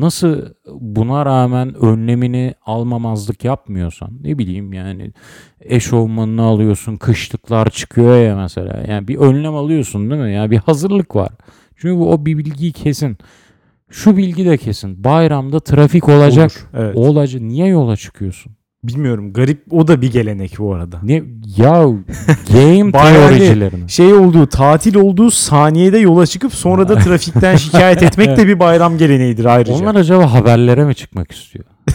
nasıl buna rağmen önlemini almamazlık yapmıyorsan, ne bileyim yani eşofmanını alıyorsun, kışlıklar çıkıyor ya mesela. Yani bir önlem alıyorsun değil mi? Yani bir hazırlık var. Çünkü o bir bilgi kesin. Şu bilgi de kesin. Bayramda trafik olacak. Olur, Evet. Olacak. Niye yola çıkıyorsun? Bilmiyorum garip o da bir gelenek bu arada. Ne ya game Bayağı teoricilerini. Şey olduğu tatil olduğu saniyede yola çıkıp sonra da trafikten şikayet etmek de bir bayram geleneğidir ayrıca. Onlar acaba haberlere mi çıkmak istiyor?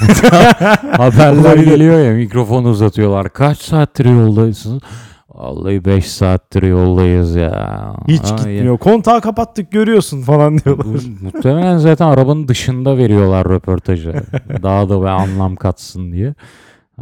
Haberler geliyor ya mikrofon uzatıyorlar. Kaç saattir yoldayısınız? Vallahi 5 saattir yoldayız ya. Hiç Ay, gitmiyor. Kontağı kapattık görüyorsun falan diyorlar. Muhtemelen zaten arabanın dışında veriyorlar röportajı. Daha da bir anlam katsın diye.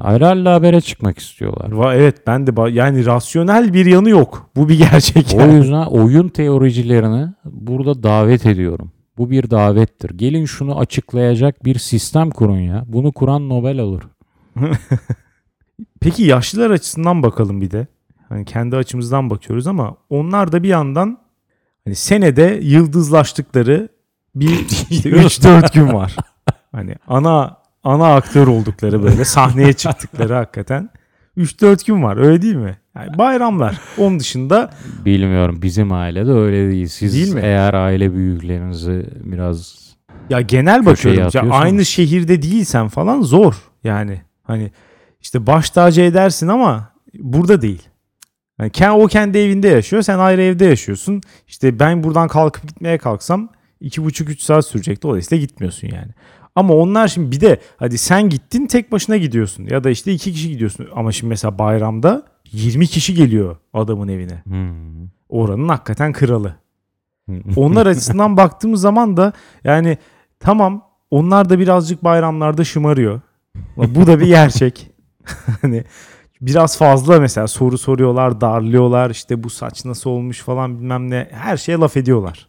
Herhalde habere çıkmak istiyorlar. Va- Evet ben de yani rasyonel bir yanı yok. Bu bir gerçek O yani. yüzden oyun teoricilerini burada davet ediyorum. Bu bir davettir. Gelin şunu açıklayacak bir sistem kurun ya. Bunu kuran Nobel alır. Peki yaşlılar açısından bakalım bir de. Hani kendi açımızdan bakıyoruz ama onlar da bir yandan hani senede yıldızlaştıkları bir işte 3-4 gün var. Hani ana ana aktör oldukları böyle sahneye çıktıkları hakikaten 3-4 gün var öyle değil mi? Yani bayramlar. Onun dışında Bilmiyorum bizim ailede öyle değil. Siz Değil mi? eğer aile büyüklerinizi biraz ya genel bakıyorum. Ya aynı şehirde değilsen falan zor. Yani hani işte baş tacı edersin ama burada değil. Yani o kendi evinde yaşıyor. Sen ayrı evde yaşıyorsun. İşte ben buradan kalkıp gitmeye kalksam 2,5-3 saat sürecek. Dolayısıyla gitmiyorsun yani. Ama onlar şimdi bir de hadi sen gittin tek başına gidiyorsun. Ya da işte iki kişi gidiyorsun. Ama şimdi mesela bayramda 20 kişi geliyor adamın evine. Hmm. Oranın hakikaten kralı. Onlar açısından baktığımız zaman da yani tamam onlar da birazcık bayramlarda şımarıyor. Bu da bir gerçek. hani biraz fazla mesela soru soruyorlar, darlıyorlar. işte bu saç nasıl olmuş falan bilmem ne. Her şeye laf ediyorlar.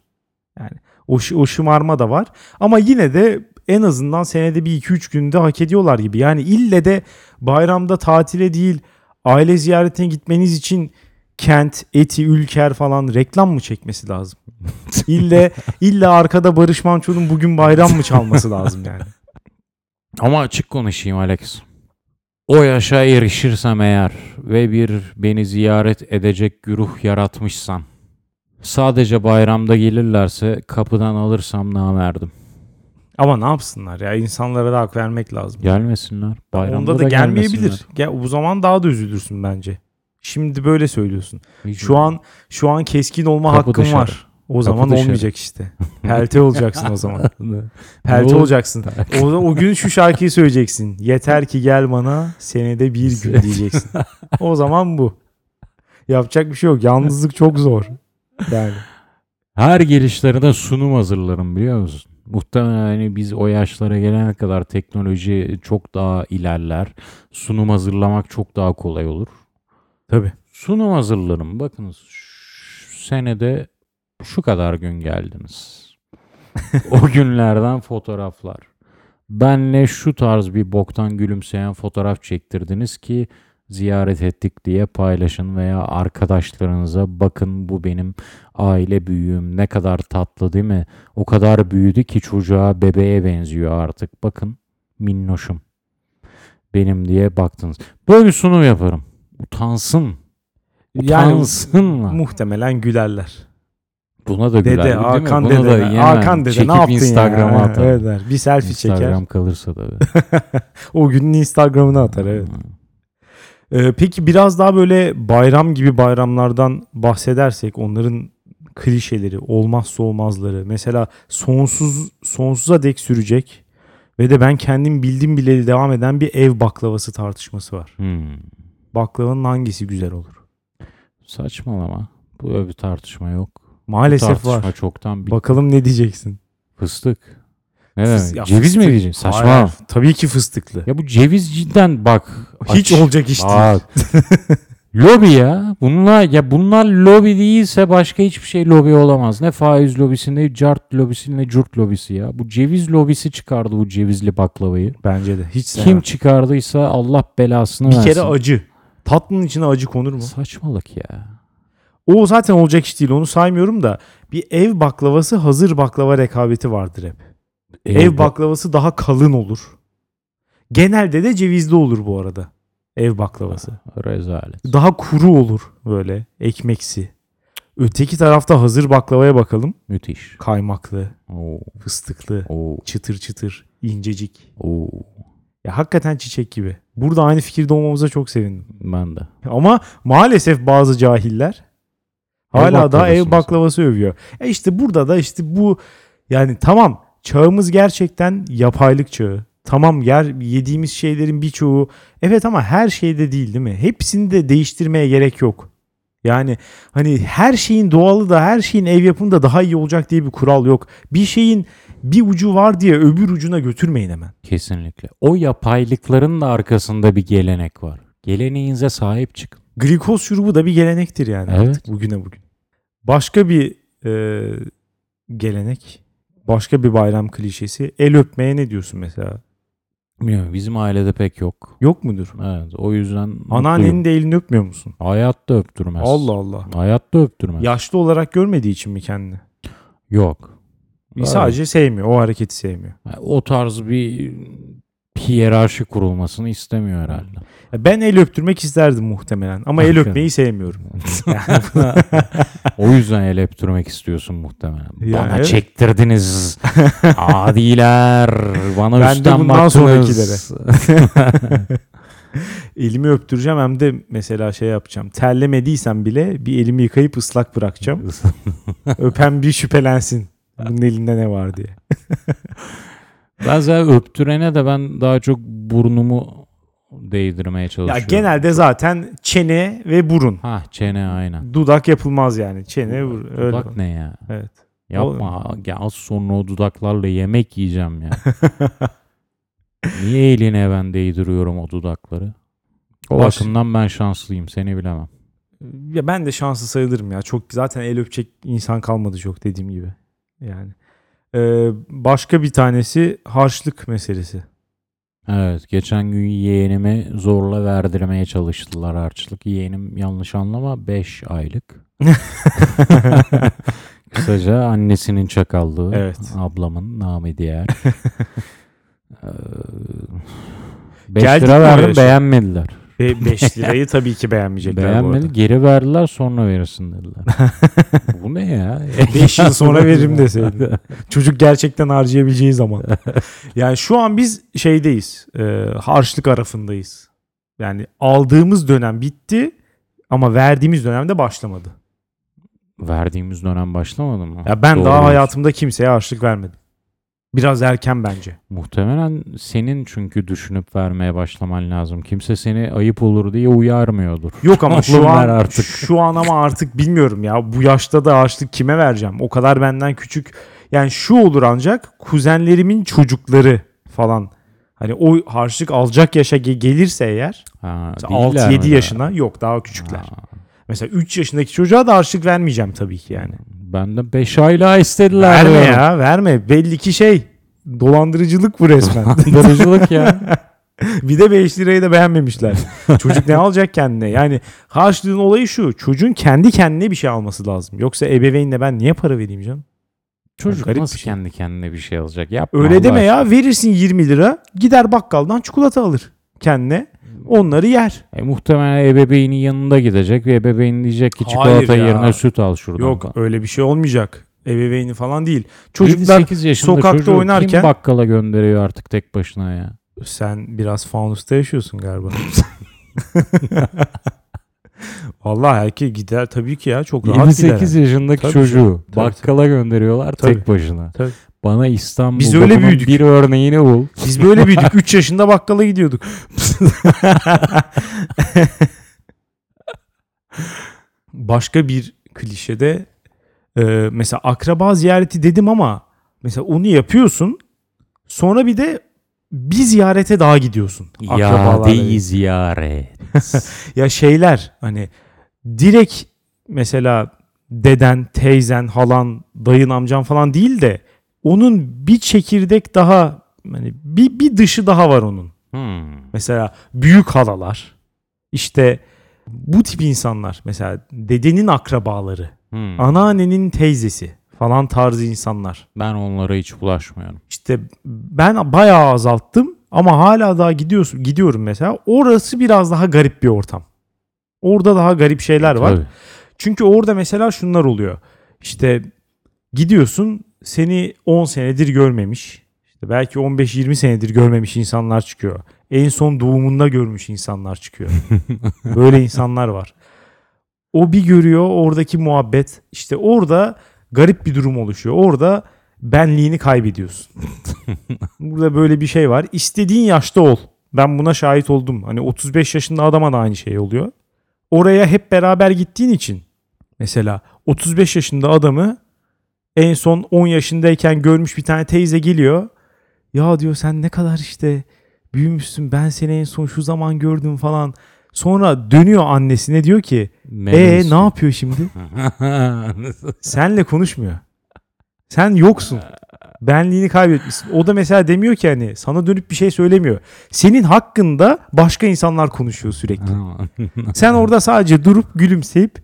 Yani o, o şımarma da var. Ama yine de en azından senede bir 2-3 günde hak ediyorlar gibi. Yani ille de bayramda tatile değil aile ziyaretine gitmeniz için kent, eti, ülker falan reklam mı çekmesi lazım? İlle illa arkada Barış Manço'nun bugün bayram mı çalması lazım yani? Ama açık konuşayım Alex. O yaşa erişirsem eğer ve bir beni ziyaret edecek güruh yaratmışsam sadece bayramda gelirlerse kapıdan alırsam namerdim. Ama ne yapsınlar ya? İnsanlara da hak vermek lazım. Gelmesinler. Bayramda Onda da, gelmeyebilir. gelmesinler. Gel, o zaman daha da üzülürsün bence. Şimdi böyle söylüyorsun. Hiç Şu an şu an keskin olma Kapı hakkın dışarı. var. O zaman dışarı. olmayacak işte. Pelte olacaksın o zaman. Pelte olacaksın. O, o gün şu şarkıyı söyleyeceksin. Yeter ki gel bana senede bir gün diyeceksin. O zaman bu. Yapacak bir şey yok. Yalnızlık çok zor. Yani. Her gelişlerine sunum hazırlarım biliyor musun? Muhtemelen hani biz o yaşlara gelene kadar teknoloji çok daha ilerler. Sunum hazırlamak çok daha kolay olur. Tabii. Sunum hazırlarım. Bakınız senede şu kadar gün geldiniz. o günlerden fotoğraflar. Benle şu tarz bir boktan gülümseyen fotoğraf çektirdiniz ki ziyaret ettik diye paylaşın veya arkadaşlarınıza bakın bu benim aile büyüğüm ne kadar tatlı değil mi? O kadar büyüdü ki çocuğa bebeğe benziyor artık. Bakın minnoşum benim diye baktınız. Böyle sunum yaparım. Utansın. Yani Utansınlar. muhtemelen gülerler. Buna da güler. Dede, değil mi? Hakan Buna dede. da yemem. Hakan dede Çekip ne yaptın Instagram'a ya? atarım. Evet, bir selfie Instagram çeker. kalırsa tabii. O günün Instagram'ına atar evet. Ee, peki biraz daha böyle bayram gibi bayramlardan bahsedersek onların klişeleri, olmazsa olmazları. Mesela sonsuz sonsuza dek sürecek ve de ben kendim bildim bileli devam eden bir ev baklavası tartışması var. Hmm. Baklavanın hangisi güzel olur? Saçmalama. Bu öyle bir tartışma yok. Bu Maalesef tartışma var. çoktan bitti. Bakalım ne diyeceksin? Fıstık. Ne Fıs- demek? Ceviz mi fıstık- diyeceksin? Hayır, tabii ki fıstıklı. Ya bu ceviz cidden bak. Hiç aç- olacak iş değil. Bak. lobi ya. Bunlar ya bunlar lobi değilse başka hiçbir şey lobi olamaz. Ne faiz lobisi ne cart lobisi ne curt lobisi ya. Bu ceviz lobisi çıkardı bu cevizli baklavayı. Bence de. Hiç Kim sevmem. çıkardıysa Allah belasını Bir versin. kere acı. Tatlının içine acı konur mu? Saçmalık ya. O zaten olacak iş değil onu saymıyorum da bir ev baklavası hazır baklava rekabeti vardır hep. Ev, baklavası daha kalın olur. Genelde de cevizli olur bu arada. Ev baklavası. Rezalet. Daha kuru olur böyle ekmeksi. Öteki tarafta hazır baklavaya bakalım. Müthiş. Kaymaklı, Oo, fıstıklı, oo, çıtır çıtır, incecik. oo. Ya hakikaten çiçek gibi. Burada aynı fikirde olmamıza çok sevindim. Ben de. Ama maalesef bazı cahiller Ev hala da ev baklavası övüyor. E işte burada da işte bu yani tamam çağımız gerçekten yapaylık çağı. Tamam yer yediğimiz şeylerin birçoğu evet ama her şeyde değil değil mi? Hepsini de değiştirmeye gerek yok. Yani hani her şeyin doğalı da her şeyin ev yapımı da daha iyi olacak diye bir kural yok. Bir şeyin bir ucu var diye öbür ucuna götürmeyin hemen. Kesinlikle. O yapaylıkların da arkasında bir gelenek var. Geleneğinize sahip çıkın. Glikoz şurubu da bir gelenektir yani Evet. artık bugüne bugün. Başka bir e, gelenek, başka bir bayram klişesi. El öpmeye ne diyorsun mesela? Bilmiyorum bizim ailede pek yok. Yok mudur? Evet o yüzden Anneannenin mutluyum. de elini öpmüyor musun? Hayatta öptürmez. Allah Allah. Hayatta öptürmez. Yaşlı olarak görmediği için mi kendini? Yok. Sadece sevmiyor. O hareketi sevmiyor. Yani O tarz bir hiyerarşi kurulmasını istemiyor herhalde. Ya Ben el öptürmek isterdim muhtemelen. Ama el öpmeyi sevmiyorum. o yüzden el öptürmek istiyorsun muhtemelen. Ya Bana evet. çektirdiniz. Adiler. Bana Ben de üstten bundan baktınız. Elimi öptüreceğim hem de mesela şey yapacağım. Terlemediysem bile bir elimi yıkayıp ıslak bırakacağım. Öpen bir şüphelensin. Bunun elinde ne var diye. Ben zaten öptürene de ben daha çok burnumu değdirmeye Ya çalışıyorum. genelde zaten çene ve burun. Ha çene aynen. Dudak yapılmaz yani. Çene. Öyle. Dudak ne ya? Evet. Yapma. Ya az sonra o dudaklarla yemek yiyeceğim ya. Niye eline ben değdiriyorum o dudakları? O Baş- bakımdan ben şanslıyım. Seni bilemem. Ya ben de şanslı sayılırım ya. Çok zaten el öpecek insan kalmadı çok dediğim gibi. Yani. Ee, başka bir tanesi harçlık meselesi. Evet. Geçen gün yeğenimi zorla verdirmeye çalıştılar harçlık. Yeğenim yanlış anlama 5 aylık. Kısaca annesinin çakallığı. Evet. Ablamın namı diğer. 5 Geldik mi lira verdim şimdi? Beğenmediler. 5 lirayı tabii ki beğenmeyecekler bu Beğenmedi. arada. Geri verdiler sonra verirsin dediler. Bu ne ya? 5 yıl sonra veririm deseydin. Çocuk gerçekten harcayabileceği zaman. Yani şu an biz şeydeyiz. E, harçlık arafındayız. Yani aldığımız dönem bitti ama verdiğimiz dönemde başlamadı. Verdiğimiz dönem başlamadı mı? Ya ben Doğru daha hayatımda kimseye harçlık vermedim. Biraz erken bence. Muhtemelen senin çünkü düşünüp vermeye başlaman lazım. Kimse seni ayıp olur diye uyarmıyordur. Yok ama şu an artık. şu an ama artık bilmiyorum ya. Bu yaşta da harçlık kime vereceğim? O kadar benden küçük. Yani şu olur ancak kuzenlerimin çocukları falan. Hani o harçlık alacak yaşa ge- gelirse eğer Ha, değiller 6-7 mi yaşına yok daha küçükler. Ha, Mesela 3 yaşındaki çocuğa da harçlık vermeyeceğim tabii ki yani. Benden 5 aylığa istediler. Verme ya verme. Belli ki şey dolandırıcılık bu resmen. Dolandırıcılık ya. bir de 5 lirayı da beğenmemişler. Çocuk ne alacak kendine? Yani harçlığın olayı şu. Çocuğun kendi kendine bir şey alması lazım. Yoksa ebeveynle ben niye para vereyim canım? Çocuk Garip nasıl şey. kendi kendine bir şey alacak? Yapma Öyle Allah deme ya. aşkına. Verirsin 20 lira. Gider bakkaldan çikolata alır kendine. Onları yer. E, muhtemelen ebeveynin yanında gidecek ve ebeveyn diyecek ki Hayır çikolata ya. yerine süt al şuradan. Yok falan. öyle bir şey olmayacak. Ebeveyni falan değil. Çocuklar 7-8 yaşında sokakta çocuğu oynarken- kim bakkala gönderiyor artık tek başına ya? sen biraz faunusta yaşıyorsun galiba. Vallahi herkes gider tabii ki ya çok rahat gider. 28 yaşındaki Tabii çocuğu canım, tabii, bakkala gönderiyorlar Tabii. tek başına. Tabii. Bana İstanbul'da Biz öyle bunun büyüdük. bir örneğini bul. Biz böyle büyüdük. 3 yaşında bakkala gidiyorduk. Başka bir klişede e, mesela akraba ziyareti dedim ama mesela onu yapıyorsun. Sonra bir de bir ziyarete daha gidiyorsun. Ya değil ziyaret. Ya şeyler hani direkt mesela deden, teyzen, halan, dayın, amcan falan değil de onun bir çekirdek daha hani bir, bir dışı daha var onun. Hmm. Mesela büyük halalar işte bu tip insanlar mesela dedenin akrabaları, Hmm. anneannenin teyzesi falan tarzı insanlar. Ben onlara hiç bulaşmıyorum. İşte ben bayağı azalttım ama hala daha gidiyorsun gidiyorum mesela. Orası biraz daha garip bir ortam. Orada daha garip şeyler var. Tabii. Çünkü orada mesela şunlar oluyor. İşte gidiyorsun seni 10 senedir görmemiş. İşte belki 15-20 senedir görmemiş insanlar çıkıyor. En son doğumunda görmüş insanlar çıkıyor. Böyle insanlar var. O bir görüyor oradaki muhabbet. İşte orada garip bir durum oluşuyor. Orada benliğini kaybediyorsun. Burada böyle bir şey var. İstediğin yaşta ol. Ben buna şahit oldum. Hani 35 yaşında adama da aynı şey oluyor. Oraya hep beraber gittiğin için mesela 35 yaşında adamı en son 10 yaşındayken görmüş bir tane teyze geliyor. Ya diyor sen ne kadar işte büyümüşsün ben seni en son şu zaman gördüm falan. Sonra dönüyor annesine diyor ki e ne yapıyor şimdi? Senle konuşmuyor. Sen yoksun. Benliğini kaybetmişsin. O da mesela demiyor ki hani sana dönüp bir şey söylemiyor. Senin hakkında başka insanlar konuşuyor sürekli. Sen orada sadece durup gülümseyip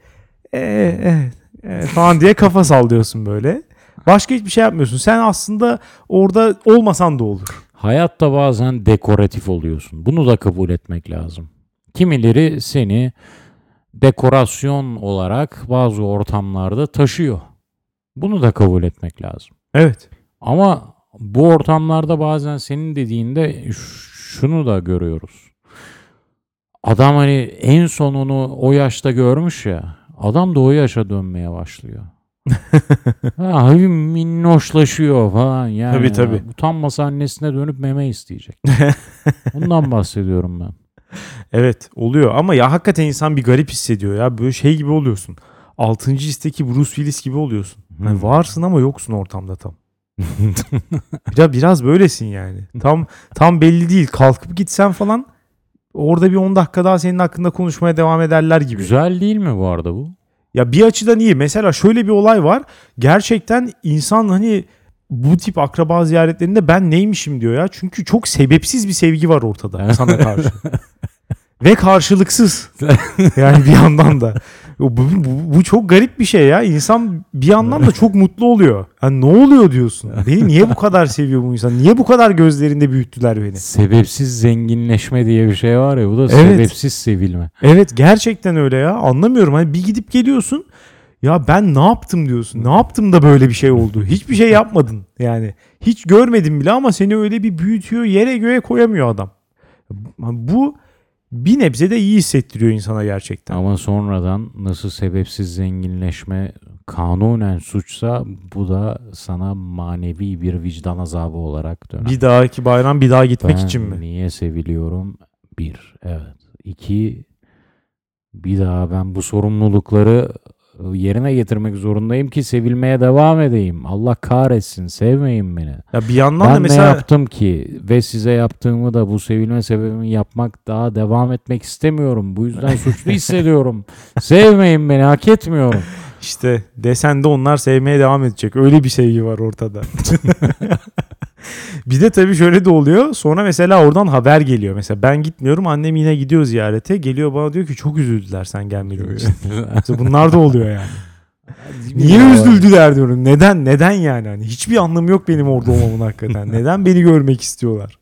"Ee, evet evet" falan diye kafa sallıyorsun böyle. Başka hiçbir şey yapmıyorsun. Sen aslında orada olmasan da olur. Hayatta bazen dekoratif oluyorsun. Bunu da kabul etmek lazım. Kimileri seni dekorasyon olarak bazı ortamlarda taşıyor. Bunu da kabul etmek lazım. Evet. Ama bu ortamlarda bazen senin dediğinde şunu da görüyoruz. Adam hani en sonunu o yaşta görmüş ya. Adam da o yaşa dönmeye başlıyor. ha, minnoşlaşıyor falan yani. Tabii, tabii. Utanmasa annesine dönüp meme isteyecek. Bundan bahsediyorum ben. Evet oluyor ama ya hakikaten insan bir garip hissediyor ya. Böyle şey gibi oluyorsun. Altıncı histeki Bruce Willis gibi oluyorsun. Hmm. varsın ama yoksun ortamda tam. biraz, biraz böylesin yani. Tam tam belli değil. Kalkıp gitsen falan orada bir 10 dakika daha senin hakkında konuşmaya devam ederler gibi. Güzel değil mi bu arada bu? Ya bir açıdan iyi. Mesela şöyle bir olay var. Gerçekten insan hani bu tip akraba ziyaretlerinde ben neymişim diyor ya. Çünkü çok sebepsiz bir sevgi var ortada sana karşı. Ve karşılıksız. Yani bir yandan da. Bu, bu, bu çok garip bir şey ya. İnsan bir yandan da çok mutlu oluyor. Yani ne oluyor diyorsun. Beni niye bu kadar seviyor bu insan? Niye bu kadar gözlerinde büyüttüler beni? Sebepsiz zenginleşme diye bir şey var ya bu da Evet. sebepsiz sevilme. Evet gerçekten öyle ya. Anlamıyorum. Hani bir gidip geliyorsun. Ya ben ne yaptım diyorsun. Ne yaptım da böyle bir şey oldu. Hiçbir şey yapmadın. Yani hiç görmedim bile ama seni öyle bir büyütüyor. Yere göğe koyamıyor adam. Bu bir nebze de iyi hissettiriyor insana gerçekten. Ama sonradan nasıl sebepsiz zenginleşme kanunen suçsa bu da sana manevi bir vicdan azabı olarak döner. Bir dahaki bayram bir daha gitmek ben için mi? niye seviliyorum? Bir, evet. İki, bir daha ben bu sorumlulukları yerine getirmek zorundayım ki sevilmeye devam edeyim. Allah kahretsin, sevmeyin beni. Ya bir yandan da Ben mesela ne yaptım ki ve size yaptığımı da bu sevilme sebebimi yapmak daha devam etmek istemiyorum. Bu yüzden suçlu hissediyorum. Sevmeyin beni, hak etmiyorum. işte desen de onlar sevmeye devam edecek. Öyle bir sevgi var ortada. bir de tabii şöyle de oluyor. Sonra mesela oradan haber geliyor. Mesela ben gitmiyorum. Annem yine gidiyor ziyarete. Geliyor bana diyor ki çok üzüldüler sen gelmediğin için. Bunlar da oluyor yani. Niye üzüldüler diyorum. Neden? Neden yani? Hani hiçbir anlamı yok benim orada olmamın hakikaten. Neden beni görmek istiyorlar?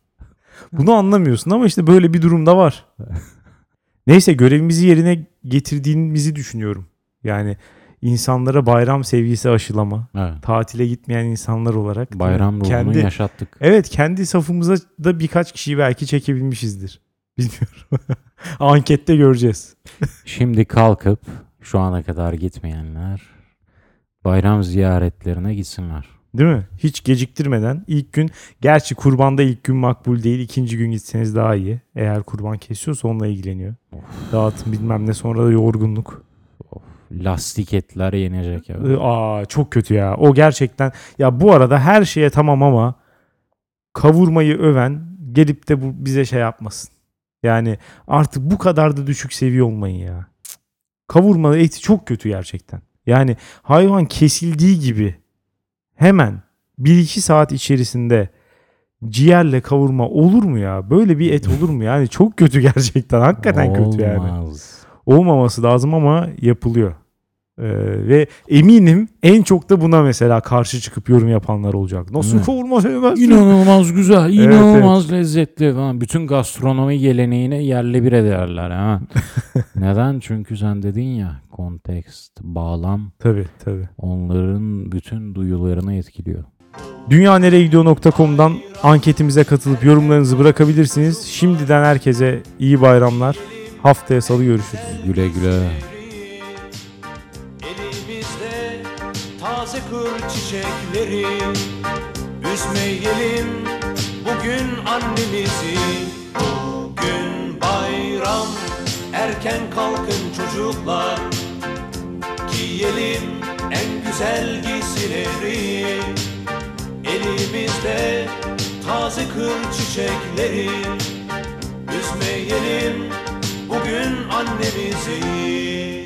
Bunu anlamıyorsun ama işte böyle bir durumda var. Neyse görevimizi yerine getirdiğimizi düşünüyorum. Yani insanlara bayram sevgisi aşılama, Evet. tatile gitmeyen insanlar olarak? Bayram ruhunu kendi yaşattık. Evet, kendi safımıza da birkaç kişiyi belki çekebilmişizdir. Bilmiyorum. Ankette göreceğiz. Şimdi kalkıp şu ana kadar gitmeyenler bayram ziyaretlerine gitsinler. Değil mi? Hiç geciktirmeden ilk gün gerçi kurbanda ilk gün makbul değil. ikinci gün gitseniz daha iyi. Eğer kurban kesiyorsa onunla ilgileniyor. Dağıtım bilmem ne sonra da yorgunluk. Lastik etler yenecek ya. Ee, Aa çok kötü ya. O gerçekten ya bu arada her şeye tamam ama kavurmayı öven gelip de bu bize şey yapmasın. Yani artık bu kadar da düşük seviye olmayın ya. Kavurma eti çok kötü gerçekten. Yani hayvan kesildiği gibi hemen 1-2 saat içerisinde ciğerle kavurma olur mu ya? Böyle bir et olur mu? Yani çok kötü gerçekten. Hakikaten kötü yani Olmaz. Olmaması lazım ama yapılıyor. Ee, ve eminim en çok da buna mesela karşı çıkıp yorum yapanlar olacak. Nasıl kavurma sevmezsin? İnanılmaz güzel, Evet, inanılmaz lezzetli falan. Bütün gastronomi geleneğini yerle bir ederler ha. Neden? Çünkü sen dedin ya kontekst, bağlam Tabii tabii. onların bütün duyularını etkiliyor. Dünyanereyegidiyor.com'dan anketimize katılıp yorumlarınızı bırakabilirsiniz. Şimdiden herkese iyi bayramlar. Haftaya salı görüşürüz. Güle güle. Elimizde taze kır çiçekleri Üzmeyelim bugün annemizi Bugün bayram erken kalkın çocuklar Giyelim en güzel giysileri Elimizde taze kır çiçekleri Üzmeyelim bugün annemizi